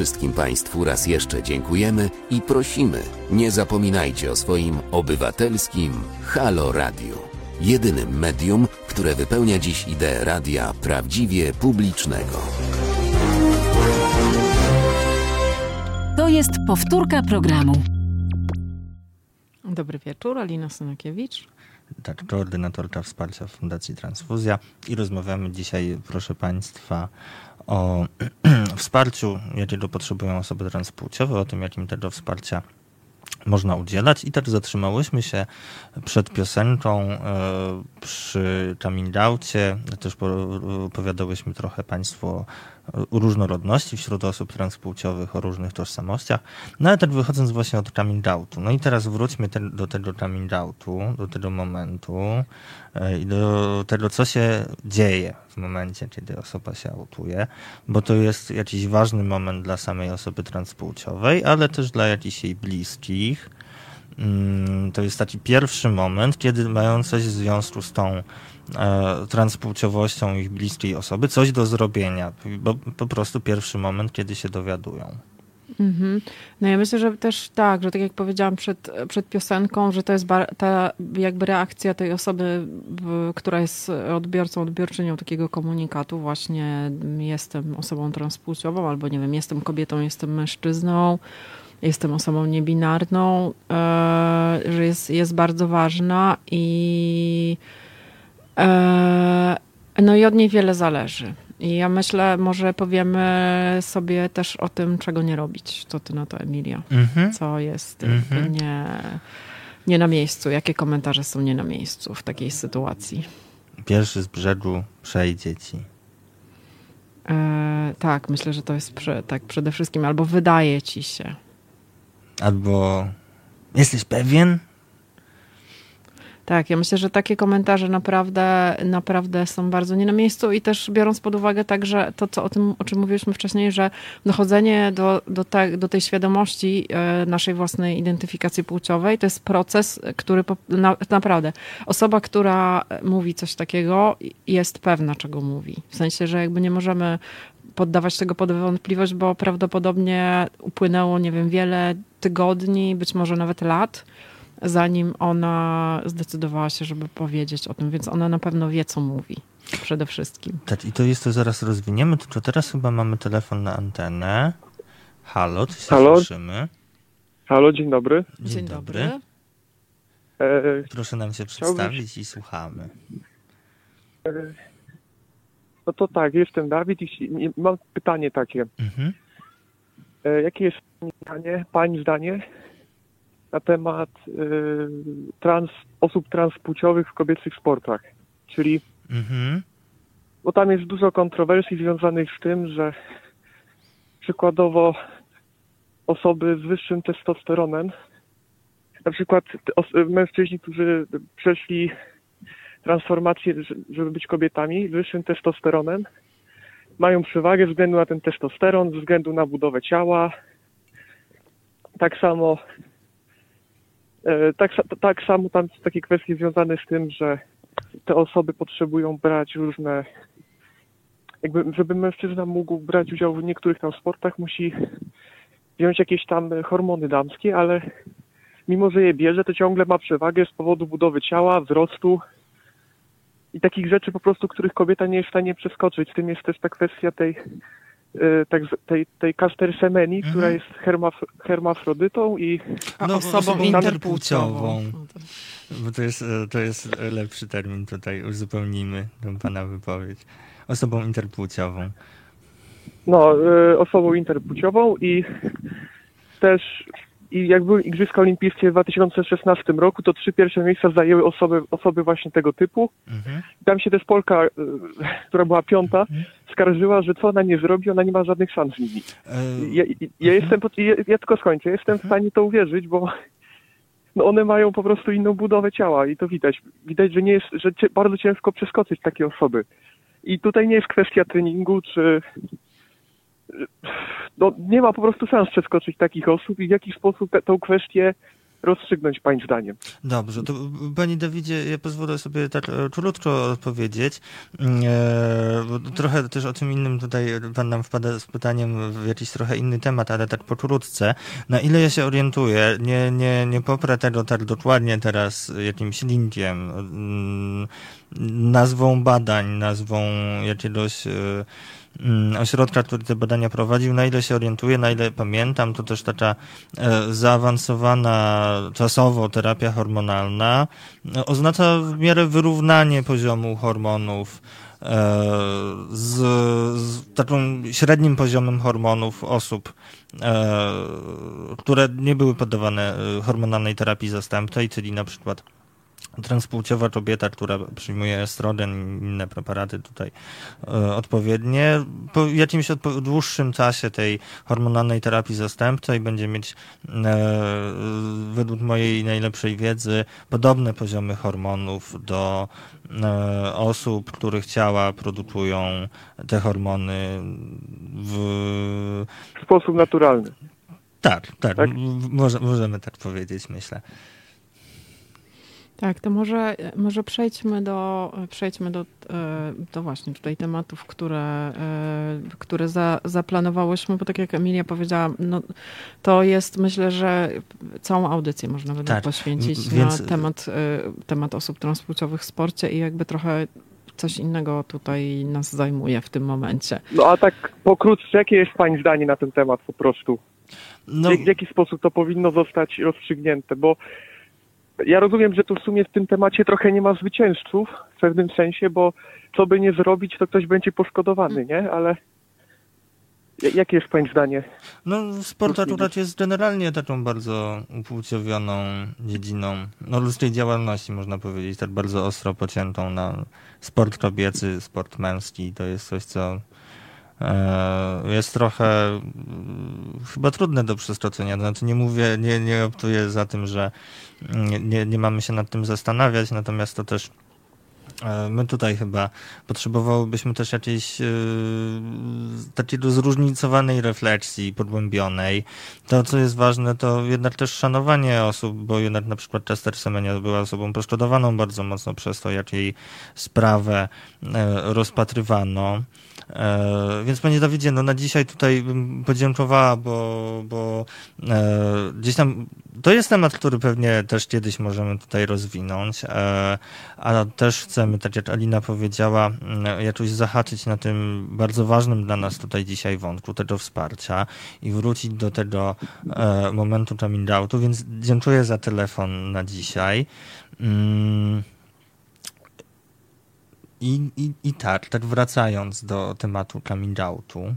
[SPEAKER 7] Wszystkim Państwu raz jeszcze dziękujemy i prosimy, nie zapominajcie o swoim obywatelskim Halo Radio. Jedynym medium, które wypełnia dziś ideę radia prawdziwie publicznego.
[SPEAKER 9] To jest powtórka programu.
[SPEAKER 3] Dobry wieczór, Alina Synakiewicz.
[SPEAKER 2] Tak, koordynatorka wsparcia Fundacji Transfuzja i rozmawiamy dzisiaj, proszę Państwa, o wsparciu, jakiego potrzebują osoby transpłciowe, o tym, jakim tego wsparcia można udzielać. I tak zatrzymałyśmy się przed piosenką e, przy coming outcie. Też opowiadałyśmy trochę Państwu o różnorodności wśród osób transpłciowych, o różnych tożsamościach. No ale tak wychodząc właśnie od coming outu. No i teraz wróćmy te, do tego coming outu, do tego momentu e, i do tego, co się dzieje w momencie, kiedy osoba się autuje, bo to jest jakiś ważny moment dla samej osoby transpłciowej, ale też dla jakichś jej bliskich. Mm, to jest taki pierwszy moment, kiedy mają coś w związku z tą transpłciowością ich bliskiej osoby coś do zrobienia, bo po prostu pierwszy moment, kiedy się dowiadują.
[SPEAKER 3] Mhm. No ja myślę, że też tak, że tak jak powiedziałam przed, przed piosenką, że to jest ta jakby reakcja tej osoby, która jest odbiorcą, odbiorczynią takiego komunikatu, właśnie jestem osobą transpłciową, albo nie wiem, jestem kobietą, jestem mężczyzną, jestem osobą niebinarną, e, że jest, jest bardzo ważna i E, no i od niej wiele zależy. I ja myślę, może powiemy sobie też o tym, czego nie robić. Co ty na to, Emilia? Mhm. Co jest mhm. nie, nie na miejscu? Jakie komentarze są nie na miejscu w takiej sytuacji?
[SPEAKER 2] Pierwszy z brzegu przejdzie ci.
[SPEAKER 3] E, tak, myślę, że to jest prze, tak przede wszystkim. Albo wydaje ci się.
[SPEAKER 2] Albo jesteś pewien?
[SPEAKER 3] Tak, ja myślę, że takie komentarze naprawdę, naprawdę są bardzo nie na miejscu i też biorąc pod uwagę także to, co o tym, o czym mówiliśmy wcześniej, że dochodzenie do, do, te, do tej świadomości e, naszej własnej identyfikacji płciowej to jest proces, który na, naprawdę osoba, która mówi coś takiego jest pewna, czego mówi. W sensie, że jakby nie możemy poddawać tego pod wątpliwość, bo prawdopodobnie upłynęło, nie wiem, wiele tygodni, być może nawet lat, zanim ona zdecydowała się, żeby powiedzieć o tym, więc ona na pewno wie, co mówi. Przede wszystkim.
[SPEAKER 2] Tak, i to jest to zaraz rozwiniemy, tylko teraz chyba mamy telefon na antenę. Halo, czy się Halo? słyszymy?
[SPEAKER 10] Halo, dzień dobry.
[SPEAKER 3] Dzień, dzień dobry. dobry.
[SPEAKER 2] E, Proszę nam się przedstawić i słuchamy.
[SPEAKER 10] E, no to tak, jestem Dawid i mam pytanie takie. Mhm. E, jakie jest Pani zdanie, Pani zdanie na temat y, trans, osób transpłciowych w kobiecych sportach. Czyli, mhm. bo tam jest dużo kontrowersji związanych z tym, że przykładowo osoby z wyższym testosteronem, na przykład mężczyźni, którzy przeszli transformację, żeby być kobietami z wyższym testosteronem, mają przewagę ze względu na ten testosteron, ze względu na budowę ciała. Tak samo tak, tak samo tam są takie kwestie związane z tym, że te osoby potrzebują brać różne, jakby, żeby mężczyzna mógł brać udział w niektórych tam sportach, musi wziąć jakieś tam hormony damskie, ale mimo, że je bierze, to ciągle ma przewagę z powodu budowy ciała, wzrostu i takich rzeczy po prostu, których kobieta nie jest w stanie przeskoczyć. Z tym jest też ta kwestia tej E, tak, tej, tej Caster Semeni, mhm. która jest hermaf, hermafrodytą i
[SPEAKER 2] no, osobą interpłciową. Bo to jest, to jest lepszy termin tutaj, uzupełnijmy tę pana wypowiedź. Osobą interpłciową.
[SPEAKER 10] No, y, osobą interpłciową i też i jak były Igrzyska Olimpijskie w 2016 roku, to trzy pierwsze miejsca zajęły osoby, osoby właśnie tego typu. Mhm. Tam się też Polka, y, która była piąta, mhm. skarżyła, że co ona nie zrobi, ona nie ma żadnych szans z nimi. E... Ja, ja, mhm. jestem, ja, ja, tylko skończę, jestem w mhm. stanie to uwierzyć, bo no one mają po prostu inną budowę ciała i to widać. Widać, że nie jest, że bardzo ciężko przeskoczyć takie osoby. I tutaj nie jest kwestia treningu, czy no, nie ma po prostu szans przeskoczyć takich osób i w jaki sposób tę kwestię rozstrzygnąć Pani zdaniem.
[SPEAKER 2] Dobrze, to Panie Dawidzie, ja pozwolę sobie tak e, czulutko odpowiedzieć. E, trochę też o tym innym tutaj Pan nam wpada z pytaniem w jakiś trochę inny temat, ale tak po czulutce. Na ile ja się orientuję, nie, nie, nie poprę tego tak dokładnie teraz jakimś linkiem, mm, nazwą badań, nazwą jakiegoś e, ośrodka, który te badania prowadził, na ile się orientuję, na ile pamiętam, to też taka e, zaawansowana czasowo terapia hormonalna e, oznacza w miarę wyrównanie poziomu hormonów e, z, z takim średnim poziomem hormonów osób, które nie były poddawane hormonalnej terapii zastępczej, czyli na przykład transpłciowa kobieta, która przyjmuje estrogen i inne preparaty tutaj e, odpowiednie, po jakimś dłuższym czasie tej hormonalnej terapii zastępczej będzie mieć e, według mojej najlepszej wiedzy podobne poziomy hormonów do e, osób, których ciała produkują te hormony w,
[SPEAKER 10] w sposób naturalny.
[SPEAKER 2] Tak, tak, tak? Może, możemy tak powiedzieć, myślę.
[SPEAKER 3] Tak, to może, może przejdźmy do, przejdźmy do, e, do właśnie tutaj tematów, które, e, które za, zaplanowałyśmy, bo tak jak Emilia powiedziała, no, to jest myślę, że całą audycję można by tak, poświęcić więc... na temat, e, temat osób transpłciowych w sporcie i jakby trochę coś innego tutaj nas zajmuje w tym momencie.
[SPEAKER 10] No a tak pokrótce, jakie jest Pani zdanie na ten temat po prostu? No... W jaki sposób to powinno zostać rozstrzygnięte? Bo ja rozumiem, że tu w sumie w tym temacie trochę nie ma zwycięzców w pewnym sensie, bo co by nie zrobić, to ktoś będzie poszkodowany, nie? Ale jakie jest Pani zdanie?
[SPEAKER 2] No, sport akurat jest generalnie taką bardzo upłciowioną dziedziną no, ludzkiej działalności, można powiedzieć, tak bardzo ostro pociętą na sport kobiecy, sport męski. To jest coś, co jest trochę mm, chyba trudne do przeskoczenia. Znaczy nie mówię, nie, nie optuję za tym, że nie, nie, nie mamy się nad tym zastanawiać, natomiast to też e, My tutaj chyba potrzebowałybyśmy też jakiejś yy, takiej zróżnicowanej refleksji, pogłębionej. To, co jest ważne, to jednak też szanowanie osób, bo jednak na przykład Chester Semenia była osobą poszkodowaną bardzo mocno przez to, jak jej sprawę yy, rozpatrywano. E, więc panie Dawidzie, no na dzisiaj tutaj bym podziękowała, bo, bo e, gdzieś tam to jest temat, który pewnie też kiedyś możemy tutaj rozwinąć, e, a też chcemy, tak jak Alina powiedziała, jakoś zahaczyć na tym bardzo ważnym dla nas tutaj dzisiaj wątku tego wsparcia i wrócić do tego momentu coming outu, więc dziękuję za telefon na dzisiaj. Mm. I, i, I tak, tak wracając do tematu coming outu.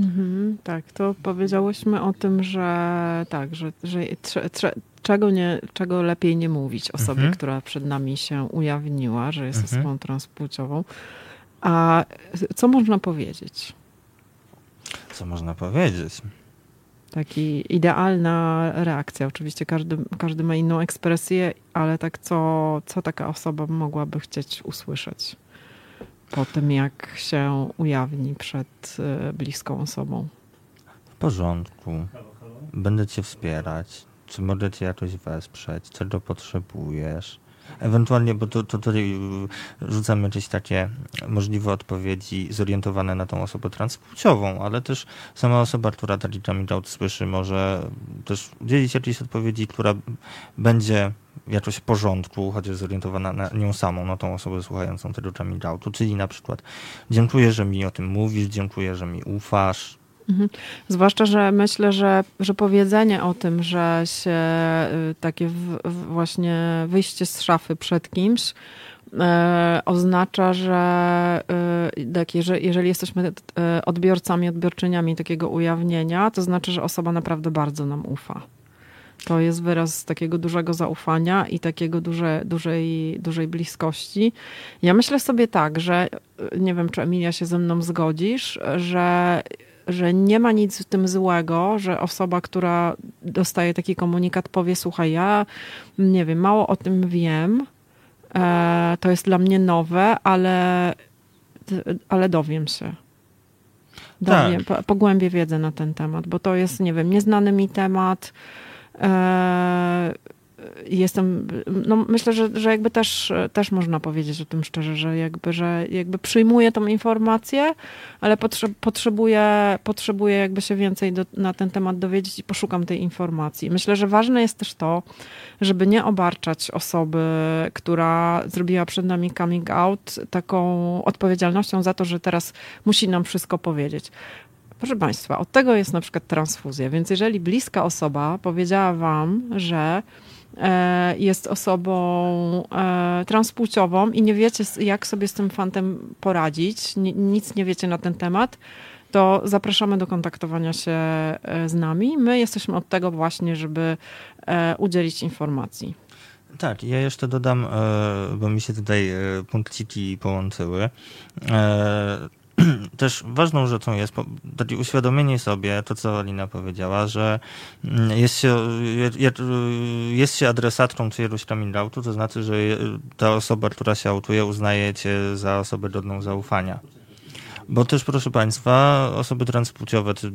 [SPEAKER 3] Mhm, tak, to powiedziałyśmy o tym, że tak, że, że trze, trze, czego, nie, czego lepiej nie mówić osobie, mhm. która przed nami się ujawniła, że jest mhm. osobą transpłciową. A co można powiedzieć?
[SPEAKER 2] Co można powiedzieć?
[SPEAKER 3] Taki idealna reakcja. Oczywiście każdy, każdy ma inną ekspresję, ale tak co, co taka osoba mogłaby chcieć usłyszeć? Po tym, jak się ujawni przed e, bliską osobą.
[SPEAKER 2] W porządku. Będę cię wspierać. Czy mogę cię jakoś wesprzeć? Czego potrzebujesz? Ewentualnie, bo to, to tutaj y, rzucamy jakieś takie możliwe odpowiedzi zorientowane na tą osobę transpłciową, ale też sama osoba, która taki coming out słyszy, może też udzielić jakiejś odpowiedzi, która będzie jakoś w porządku, chociaż zorientowana na nią samą, na tą osobę słuchającą tego coming outu, czyli na przykład dziękuję, że mi o tym mówisz, dziękuję, że mi ufasz,
[SPEAKER 3] Mhm. Zwłaszcza, że myślę, że, że powiedzenie o tym, że się y, takie w, właśnie wyjście z szafy przed kimś e, oznacza, że y, tak, jeżeli, jesteśmy odbiorcami, odbiorczyniami takiego ujawnienia, to znaczy, że osoba naprawdę bardzo nam ufa. To jest wyraz takiego dużego zaufania i takiego duże, dużej, dużej bliskości. Ja myślę sobie tak, że nie wiem, czy Emilia się ze mną zgodzisz, że że nie ma nic w tym złego, że osoba, która dostaje taki komunikat, powie: Słuchaj, ja nie wiem, mało o tym wiem, e, to jest dla mnie nowe, ale, ale dowiem się. dowiem, tak. pogłębię wiedzę na ten temat, bo to jest, nie wiem, nieznany mi temat. E, jestem, no myślę, że, że jakby też, też można powiedzieć o tym szczerze, że jakby, że jakby przyjmuję tą informację, ale potrze, potrzebuję, potrzebuję jakby się więcej do, na ten temat dowiedzieć i poszukam tej informacji. Myślę, że ważne jest też to, żeby nie obarczać osoby, która zrobiła przed nami coming out taką odpowiedzialnością za to, że teraz musi nam wszystko powiedzieć. Proszę Państwa, od tego jest na przykład transfuzja, więc jeżeli bliska osoba powiedziała Wam, że E, jest osobą e, transpłciową i nie wiecie, jak sobie z tym fantem poradzić, nic nie wiecie na ten temat, to zapraszamy do kontaktowania się e, z nami. My jesteśmy od tego właśnie, żeby udzielić informacji.
[SPEAKER 2] Tak, ja jeszcze dodam, bo mi się tutaj punkciki połączyły też ważną rzeczą jest takie uświadomienie sobie, to co Alina powiedziała, że mm, jest się, jest się adresatką czyjegoś coming outu, to znaczy, że ta osoba, która się autuje, uznaje cię za osobę godną zaufania. Bo też, proszę Państwa, osoby transpłciowe, czy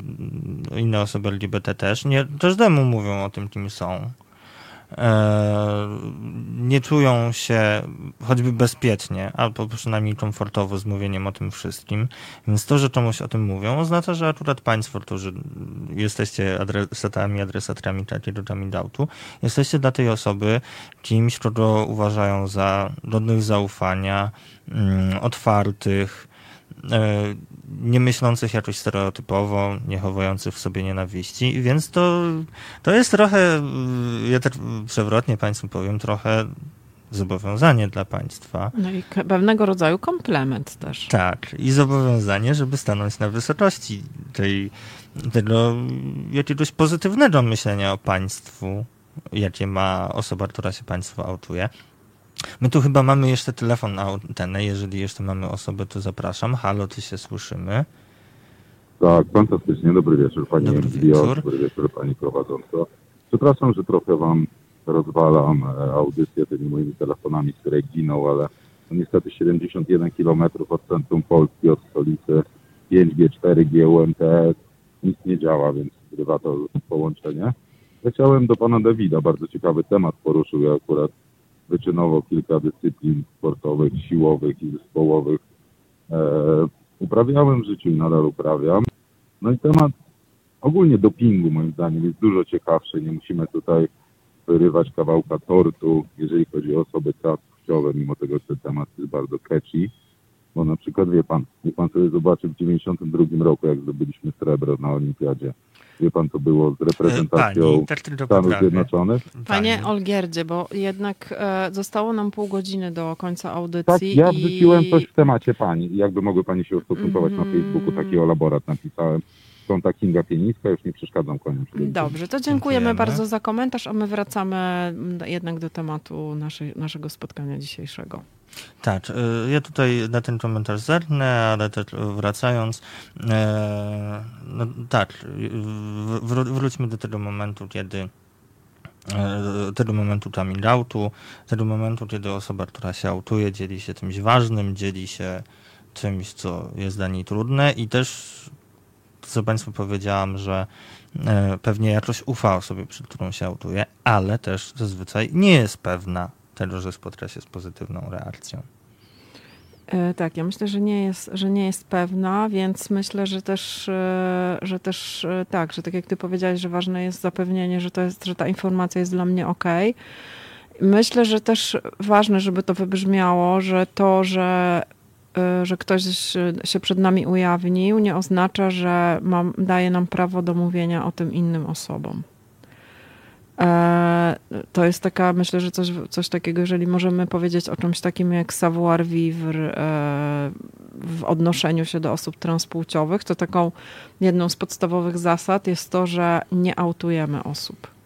[SPEAKER 2] inne osoby LGBT też, nie każdemu mówią o tym, kim są. E, nie czują się choćby bezpiecznie, albo przynajmniej komfortowo z mówieniem o tym wszystkim. Więc to, że czemuś o tym mówią, oznacza, że akurat Państwo, którzy jesteście adresatami, adresatrami takiego Jamidautu, jesteście dla tej osoby kimś, kogo uważają za godnych zaufania, mm, otwartych, e, nie myślących jakoś stereotypowo, nie chowających w sobie nienawiści, więc to, to jest trochę, ja tak przewrotnie Państwu powiem, trochę zobowiązanie dla państwa.
[SPEAKER 3] No i pewnego rodzaju komplement też.
[SPEAKER 2] Tak, i zobowiązanie, żeby stanąć na wysokości tej, tego jakiegoś pozytywnego myślenia o państwu, jakie ma osoba, która się państwo autuje. My tu chyba mamy jeszcze telefon na antenę. Jeżeli jeszcze mamy osobę, to zapraszam. Halo, ty się słyszymy.
[SPEAKER 11] Tak, fantastycznie. Dobry wieczór Pani
[SPEAKER 2] Dobry wieczór.
[SPEAKER 11] Dobry wieczór Pani prowadząca. Przepraszam, że trochę Wam rozwalam e, audycję tymi moimi telefonami, z której giną, ale no niestety 71 km od centrum Polski, od stolicy 5G, 4G, UMTS, nic nie działa, więc zgrywa to połączenie. Ja chciałem do Pana Dawida, bardzo ciekawy temat poruszył. Ja akurat wyczynowo kilka dyscyplin sportowych, siłowych i zespołowych. E, uprawiałem w życiu i nadal uprawiam. No i temat ogólnie dopingu moim zdaniem jest dużo ciekawszy. Nie musimy tutaj wyrywać kawałka tortu, jeżeli chodzi o osoby transpłciowe, mimo tego, że temat jest bardzo catchy. Bo na przykład wie pan, niech pan sobie zobaczy w 92 roku, jak zdobyliśmy srebro na olimpiadzie. Wie pan, co było z reprezentacją Pani, tak Stanów Zjednoczonych?
[SPEAKER 3] Panie Olgierdzie, bo jednak e, zostało nam pół godziny do końca audycji. Tak,
[SPEAKER 11] ja wrzuciłem i... coś w temacie pani. Jakby mogły pani się ustosunkować mm. na Facebooku, taki elaborat napisałem. Są Kinga Pieniska, już nie przeszkadzam koniom.
[SPEAKER 3] Dobrze, to dziękujemy, dziękujemy, bardzo za komentarz, a my wracamy jednak do tematu naszej, naszego spotkania dzisiejszego.
[SPEAKER 2] Tak, e, ja tutaj na ten komentarz zerknę, ale też wracając, e, no tak, wróćmy do tego momentu, kiedy tego momentu coming outu, tego momentu, kiedy osoba, która się autuje, dzieli się czymś ważnym, dzieli się czymś, co jest dla niej trudne i też, co Państwu powiedziałam, że pewnie jakoś ufa osobie, przed którą się autuje, ale też zazwyczaj nie jest pewna tego, że spotka się z pozytywną reakcją.
[SPEAKER 3] E, tak, ja myślę, że nie jest, że nie jest pewna, więc myślę, że też, e, że też e, tak, że tak jak ty powiedziałeś, że ważne jest zapewnienie, że, to jest, że ta informacja jest dla mnie ok. Myślę, że też ważne, żeby to wybrzmiało, że to, że, że ktoś się przed nami ujawnił, nie oznacza, że mam, daje nam prawo do mówienia o tym innym osobom. E, to jest taka, myślę, że coś, coś takiego, jeżeli możemy powiedzieć o czymś takim jak savoir vivre e, w odnoszeniu się do osób transpłciowych, to taką jedną z podstawowych zasad jest to, że nie autujemy osób.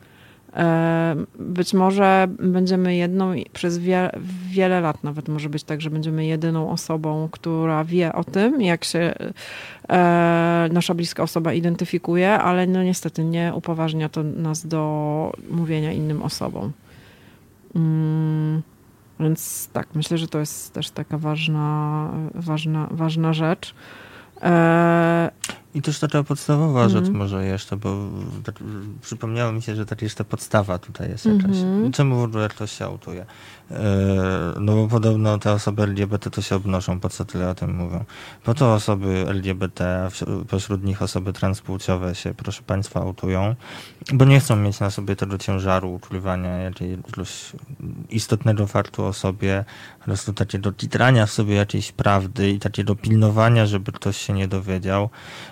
[SPEAKER 3] Być może będziemy jedną przez wie, wiele lat, nawet może być tak, że będziemy jedyną osobą, która wie o tym, jak się e, nasza bliska osoba identyfikuje, ale no niestety nie upoważnia to nas do mówienia innym osobom. Mm, więc tak, myślę, że to jest też taka ważna, ważna, ważna rzecz. E,
[SPEAKER 2] I też taka podstawowa rzecz mhm. może jeszcze, bo tak, przypomniało mi się, że tak jeszcze podstawa tutaj jest jakaś. Mm Czemu w ogóle ktoś się autuje? E, no bo podobno te osoby LGBT to się obnoszą, po co tyle o tym mówią. Po to osoby LGBT, a pośród nich osoby transpłciowe się, proszę Państwa, autują, bo nie chcą mieć na sobie tego ciężaru ukrywania jakiegoś istotnego faktu o sobie, po prostu takiego titrania w sobie jakiejś prawdy i takiego pilnowania, żeby ktoś się nie dowiedział.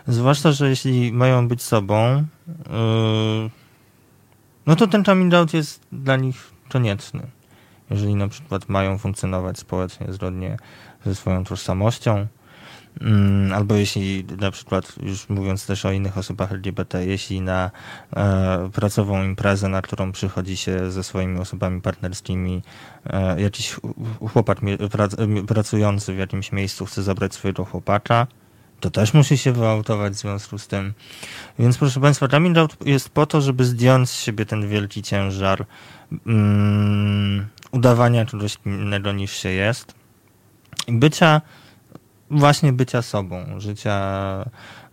[SPEAKER 2] Zwłaszcza, że jeśli mają być sobą, yy, no to ten coming out jest dla nich konieczny jeżeli na przykład mają funkcjonować społecznie zgodnie ze swoją tożsamością, albo jeśli na przykład, już mówiąc też o innych osobach LGBT, jeśli na e, pracową imprezę, na którą przychodzi się ze swoimi osobami partnerskimi, e, jakiś chłopak pracujący w jakimś miejscu chce zabrać swojego chłopaka, to też musi się wyautować w związku z tym. Więc proszę Państwa, coming out jest po to, żeby zdjąć z siebie ten wielki ciężar mm, udawania czegoś innego niż się jest i bycia, właśnie bycia sobą, życia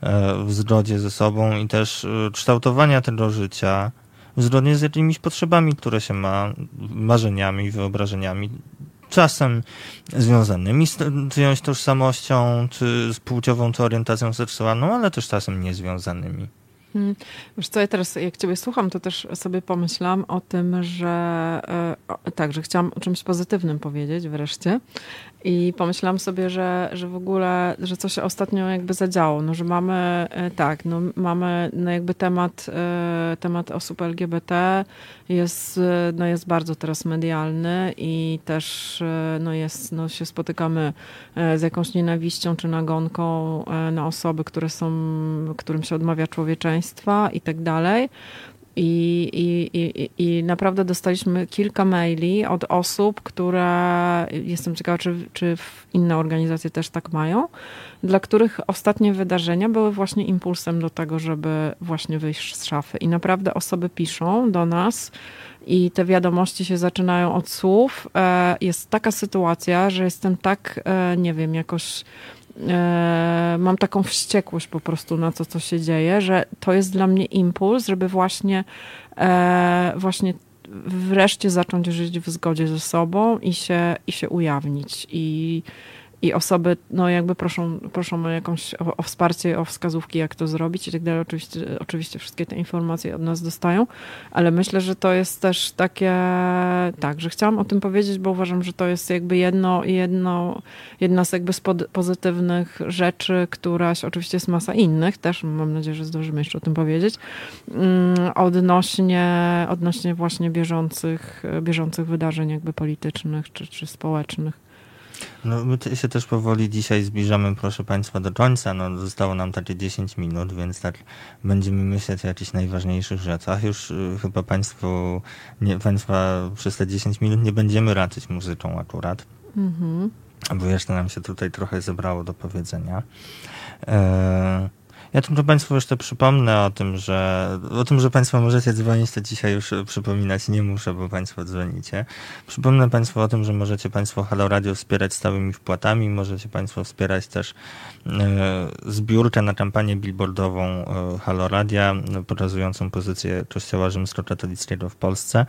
[SPEAKER 2] e, w zgodzie ze sobą i też e, kształtowania tego życia zgodnie z jakimiś potrzebami, które się ma, marzeniami, wyobrażeniami, czasem związanymi z czyjąś tożsamością, czy z płciową, czy orientacją seksualną, ale też czasem niezwiązanymi.
[SPEAKER 3] Hmm. Wiesz co, ja teraz jak ciebie słucham, to też sobie pomyślam o tym, że e, tak, że chciałam o czymś pozytywnym powiedzieć wreszcie. I pomyślałam sobie, że, że w ogóle, że co się ostatnio jakby zadziało, no, że mamy, e, tak, no, mamy no, jakby temat, e, temat osób LGBT jest, e, no, jest bardzo teraz medialny i też no, jest, no, się spotykamy z jakąś nienawiścią czy nagonką na osoby, które są, którym się odmawia człowieczeństwa i tak dalej. I, i, i, I naprawdę dostaliśmy kilka maili od osób, które jestem ciekawa, czy, czy inne organizacje też tak mają, dla których ostatnie wydarzenia były właśnie impulsem do tego, żeby właśnie wyjść z szafy. I naprawdę osoby piszą do nas i te wiadomości się zaczynają od słów. E, jest taka sytuacja, że jestem tak, e, nie wiem, jakoś e, mam taką wściekłość po prostu na to, co się dzieje, że to jest dla mnie impuls, żeby właśnie, e, właśnie wreszcie zacząć żyć w zgodzie ze sobą i się, i się ujawnić. I i osoby, no jakby proszą, proszą o jakąś, o, o, wsparcie, o wskazówki, jak to zrobić i tak dalej. Oczywiście, oczywiście wszystkie te informacje od nas dostają, ale myślę, że to jest też takie, tak, że chciałam o tym powiedzieć, bo uważam, że to jest jakby jedno, jedno jedna z jakby z pozytywnych rzeczy, któraś, oczywiście jest masa innych, też mam nadzieję, że zdążymy jeszcze o tym powiedzieć, mm, odnośnie, odnośnie właśnie bieżących, bieżących wydarzeń jakby politycznych czy, czy społecznych.
[SPEAKER 2] No, my się też powoli dzisiaj zbliżamy, proszę Państwa, do końca. No, zostało nam takie 10 minut, więc tak będziemy myśleć o jakichś najważniejszych rzeczach. Już y, chyba Państwu, nie, Państwa przez te 10 minut nie będziemy raczyć muzyką akurat. Mhm. Bo jeszcze nam się tutaj trochę zebrało do powiedzenia. E ja tylko Państwu jeszcze przypomnę o tym, że o tym, że Państwo możecie dzwonić, to dzisiaj już przypominać nie muszę, bo Państwo dzwonicie. Przypomnę Państwu o tym, że możecie Państwo Halo Radio wspierać stałymi wpłatami, możecie Państwo wspierać też e, zbiórkę na kampanię billboardową e, Halo Radia, pokazującą pozycję Kościoła Rzymskokatolickiego w Polsce.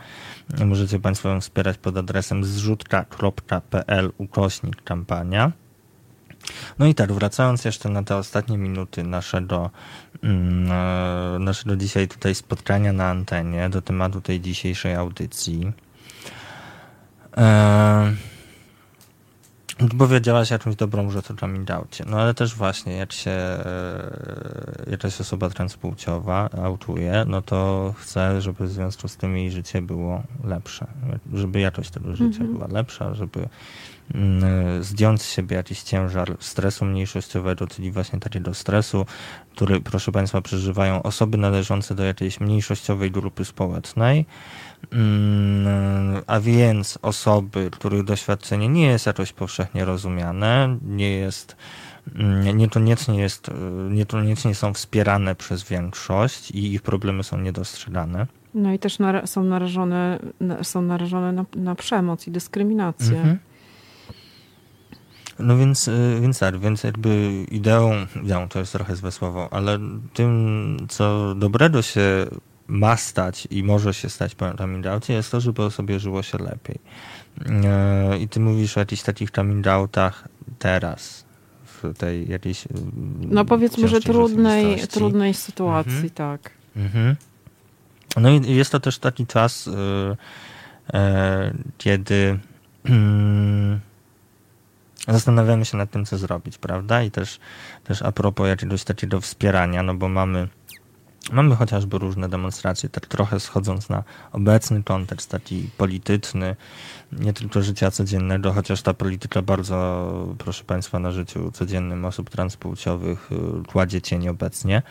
[SPEAKER 2] Możecie Państwo ją wspierać pod adresem zrzutka.pl ukośnik kampania. No i tak, wracając jeszcze na te ostatnie minuty naszego, mm, e, naszego dzisiaj tutaj spotkania na antenie do tematu tej dzisiejszej audycji. E, powiedziałaś jakąś dobrą rzecz o coming outcie. No ale też właśnie, jak się e, jakaś osoba transpłciowa autuje, no to chce, żeby w związku z tym jej życie było lepsze. Żeby jakość tego życia mm -hmm. była lepsza, żeby zdjąć z siebie jakiś ciężar stresu mniejszościowego, czyli właśnie takiego stresu, który, proszę Państwa, przeżywają osoby należące do jakiejś mniejszościowej grupy społecznej, mm, a więc osoby, których doświadczenie nie jest jakoś powszechnie rozumiane, nie jest mm, niekoniecznie, jest, niekoniecznie są wspierane przez większość i ich problemy są niedostrzegane.
[SPEAKER 3] No i też są narażone, są narażone na, na przemoc i dyskryminację. Mhm.
[SPEAKER 2] No więc, y, więc tak, więc jakby ideą, ideą to jest trochę złe słowo, ale tym, co dobrego się ma stać i może się stać po coming outie, jest to, żeby osobie żyło się lepiej. E, I ty mówisz o jakichś takich coming outach teraz, w tej jakiejś y,
[SPEAKER 3] No powiedzmy, że trudnej, trudnej sytuacji, mhm. tak. Mhm.
[SPEAKER 2] No i jest to też taki czas, y, e, kiedy mm, zastanawiamy się nad tym, co zrobić, prawda? I też, też a propos jakiegoś takiego wspierania, no bo mamy Mamy chociażby różne demonstracje, tak trochę schodząc na obecny kontekst, taki polityczny, nie tylko życia codziennego, chociaż ta polityka bardzo, proszę Państwa, na życiu codziennym osób transpłciowych y, kładzie cień obecnie.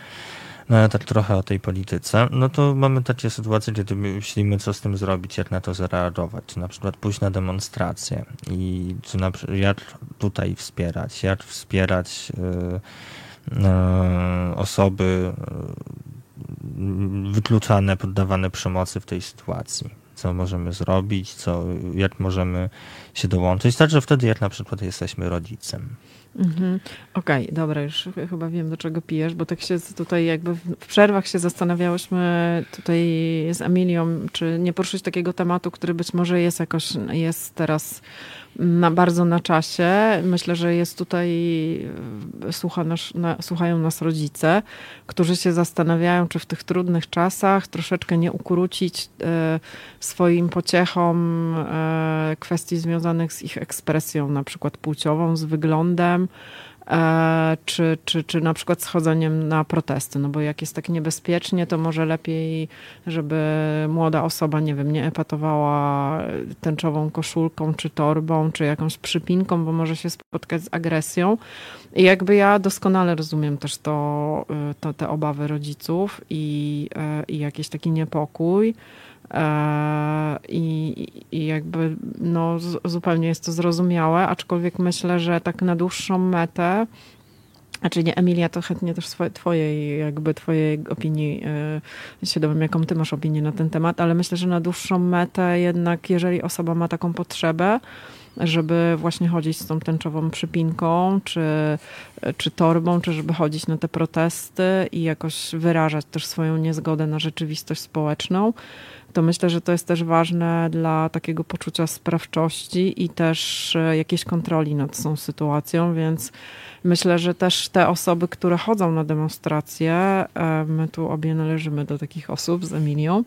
[SPEAKER 2] No tak trochę o tej polityce. No to mamy takie sytuacje, kiedy myślimy, co z tym zrobić, jak na to zareagować. Czy na przykład pójść na demonstrację i czy na, jak tutaj wspierać, jak wspierać yy, yy, osoby yy, wykluczane, poddawane przemocy w tej sytuacji. Co możemy zrobić, co, jak możemy się dołączyć. Także wtedy, jak na przykład jesteśmy rodzicem.
[SPEAKER 3] Mhm. Okej, okay, dobra, już chyba wiem, do czego pijesz, bo tak się tutaj jakby w przerwach się zastanawiałyśmy tutaj z Emilią, czy nie poruszyć takiego tematu, który być może jest jakoś, jest teraz na, bardzo na czasie. Myślę, że jest tutaj, e, słucha nas, na, słuchają nas rodzice, którzy się zastanawiają, czy w tych trudnych czasach troszeczkę nie ukrócić e, swoim pociechom e, kwestii związanych z ich ekspresją, na przykład płciową, z wyglądem, czy, czy, czy na przykład schodzeniem na protesty, no bo jak jest tak niebezpiecznie, to może lepiej, żeby młoda osoba, nie wiem, nie epatowała tęczową koszulką, czy torbą, czy jakąś przypinką, bo może się spotkać z agresją. I jakby ja doskonale rozumiem też to, y, to te obawy rodziców i, y, i jakiś taki niepokój. E, I, I, jakby no, zupełnie jest to zrozumiałe, aczkolwiek myślę, że tak na dłuższą metę, znaczy nie, Emilia, to chętnie też swoje, twojej, jakby twojej opinii yy, się dowiem, jaką ty masz opinię na ten temat, ale myślę, że na dłuższą metę jednak, jeżeli osoba ma taką potrzebę, żeby właśnie chodzić z tą tęczową przypinką, czy, czy torbą, czy żeby chodzić na te protesty i jakoś wyrażać też swoją niezgodę na rzeczywistość społeczną, to myślę, że to jest też ważne dla takiego poczucia sprawczości i też e, jakiejś kontroli nad tą sytuacją, więc myślę, że też te osoby, które chodzą na demonstracje, e, my tu obie należymy do takich osób z Emilią,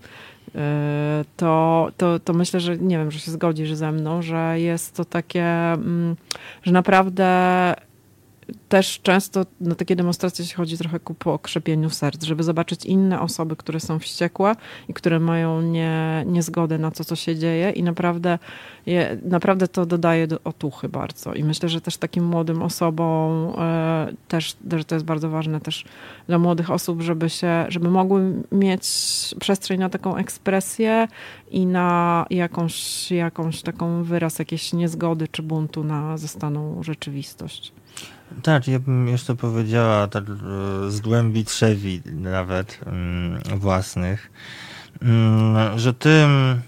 [SPEAKER 3] e, to, to, to myślę, że nie wiem, że się zgodzisz ze mną, że jest to takie, mm, że naprawdę też często na takie demonstracje się chodzi trochę ku pokrzepieniu serc, żeby zobaczyć inne osoby, które są wściekłe i które mają nie, niezgodę na to, co się dzieje i naprawdę, je, naprawdę to dodaje do otuchy bardzo. I myślę, że też takim młodym osobom e, też, że to jest bardzo ważne też dla młodych osób, żeby się, żeby mogły mieć przestrzeń na taką ekspresję i na jakąś, jakąś taką wyraz jakiejś niezgody czy buntu na zastaną rzeczywistość.
[SPEAKER 2] Tak, ja bym jeszcze powiedziała tak e, z głębi trzewi nawet mm, własnych, mm, że tym,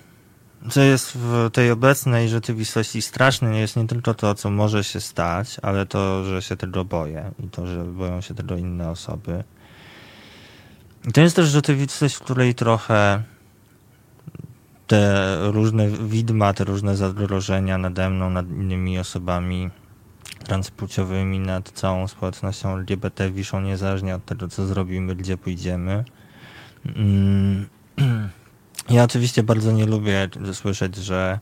[SPEAKER 2] co jest w tej obecnej rzeczywistości straszne, jest nie tylko to, co może się stać, ale to, że się tego boję i to, że boją się tego inne osoby. I to jest też rzeczywistość, w której trochę te różne widma, te różne zagrożenia nade mną, nad innymi osobami transpłciowymi nad całą społecznością LGBT wiszą niezależnie od tego, co zrobimy, gdzie pójdziemy. Mm. Ja oczywiście bardzo nie lubię słyszeć, że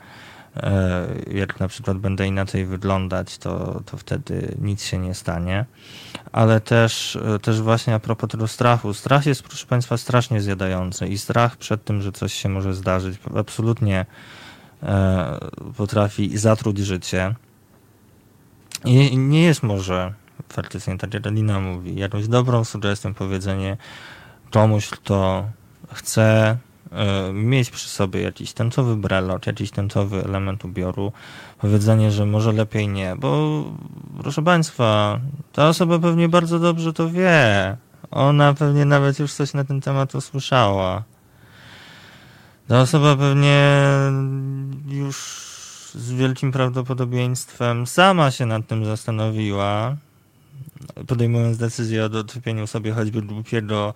[SPEAKER 2] e, jak na przykład będę inaczej wyglądać, to, to wtedy nic się nie stanie. Ale też, e, też właśnie a propos tego strachu. Strach jest, proszę Państwa, strasznie zjadający i strach przed tym, że coś się może zdarzyć, absolutnie e, potrafi zatruć życie. I nie jest może faktycznie, tak jak Alina mówi, jakąś dobrą sugestią powiedzenie komuś, kto chce y, mieć przy sobie jakiś tęczowy brelot, jakiś tęczowy element ubioru, powiedzenie, że może lepiej nie, bo proszę Państwa, ta osoba pewnie bardzo dobrze to wie. Ona pewnie nawet już coś na ten temat usłyszała. Ta osoba pewnie już z wielkim prawdopodobieństwem sama się nad tym zastanowiła, podejmując decyzję o doczepieniu sobie choćby głupiego,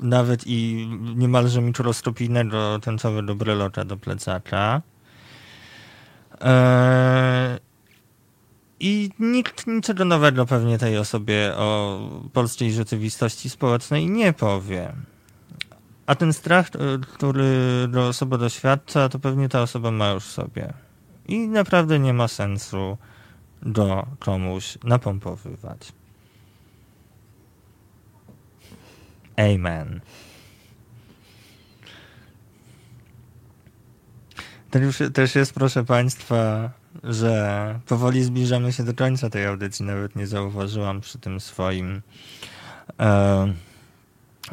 [SPEAKER 2] nawet i niemalże mikrostopijnego tęczowego brelocza do plecaka. Eee, I nikt niczego nowego pewnie tej osobie o polskiej rzeczywistości społecznej nie powie. A ten strach, e, który osoba doświadcza, to pewnie ta osoba ma już sobie. I naprawdę nie ma sensu go komuś napompowywać. Amen. Też jest, proszę Państwa, że powoli zbliżamy się do końca tej audycji. Nawet nie zauważyłam przy tym swoim. E,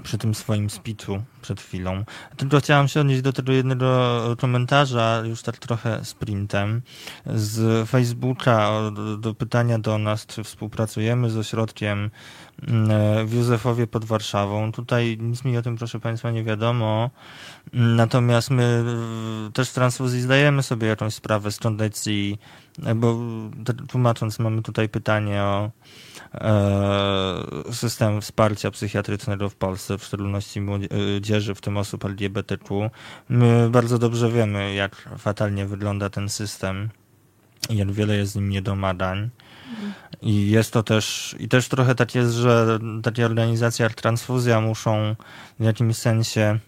[SPEAKER 2] przy tym swoim speechu przed chwilą. Tylko chciałam się odnieść do tego jednego komentarza, już tak trochę sprintem, z Facebooka do, pytania do nas, czy współpracujemy z ośrodkiem mm, w Józefowie pod Warszawą. Tutaj nic mi o tym, proszę Państwa, nie wiadomo. Natomiast my też w transfuzji zdajemy sobie jakąś sprawę z kondycji, bo tłumacząc, mamy tutaj pytanie o E, system wsparcia psychiatrycznego w Polsce, w szczególności młodzieży, w tym osób LGBTQ. My bardzo dobrze wiemy, jak fatalnie wygląda ten system i jak wiele jest z nim niedomagań. I jest to też, i też trochę tak jest, że takie organizacje jak Transfuzja muszą w jakimś sensie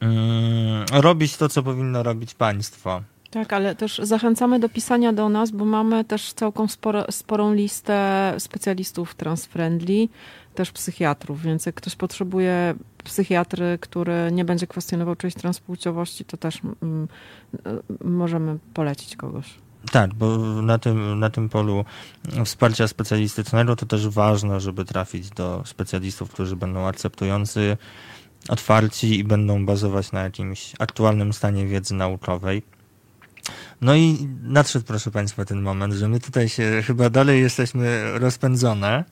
[SPEAKER 2] mm, robić to, co powinno robić państwo.
[SPEAKER 3] Tak, ale też zachęcamy do pisania do nas, bo mamy też całką sporą listę specjalistów transfriendly, też psychiatrów, więc jak ktoś potrzebuje psychiatry, który nie będzie kwestionował czyjejś transpłciowości, to też mm, możemy polecić kogoś.
[SPEAKER 2] Tak, bo na tym, na tym polu wsparcia specjalistycznego to też ważne, żeby trafić do specjalistów, którzy będą akceptujący, otwarci i będą bazować na jakimś aktualnym stanie wiedzy naukowej. No i nadszedł, proszę Państwa, ten moment, że my tutaj się chyba dalej jesteśmy rozpędzone,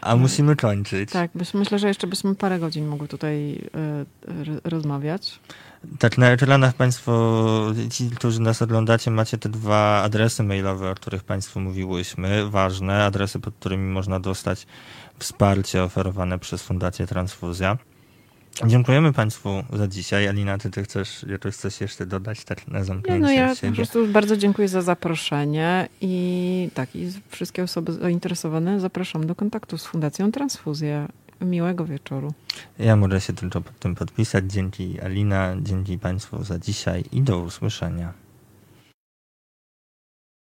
[SPEAKER 2] a musimy kończyć.
[SPEAKER 3] Tak, myślę, że jeszcze byśmy parę godzin mogły tutaj y, rozmawiać.
[SPEAKER 2] Tak, na ekranach Państwo, ci, którzy nas oglądacie, macie te dwa adresy mailowe, o których Państwu mówiłyśmy, ważne, adresy, pod którymi można dostać wsparcie oferowane przez Fundację Transfuzja. Dziękujemy Państwu za dzisiaj. Alina, ty, ty chcesz jakoś coś jeszcze dodać tak na zamknięcie
[SPEAKER 3] No ja siebie? po prostu bardzo dziękuję za zaproszenie i tak, i wszystkie osoby zainteresowane zapraszam do kontaktu z Fundacją Transfuzja. Miłego wieczoru.
[SPEAKER 2] Ja mogę się tylko pod tym podpisać. Dzięki Alina, dzięki Państwu za dzisiaj i do usłyszenia.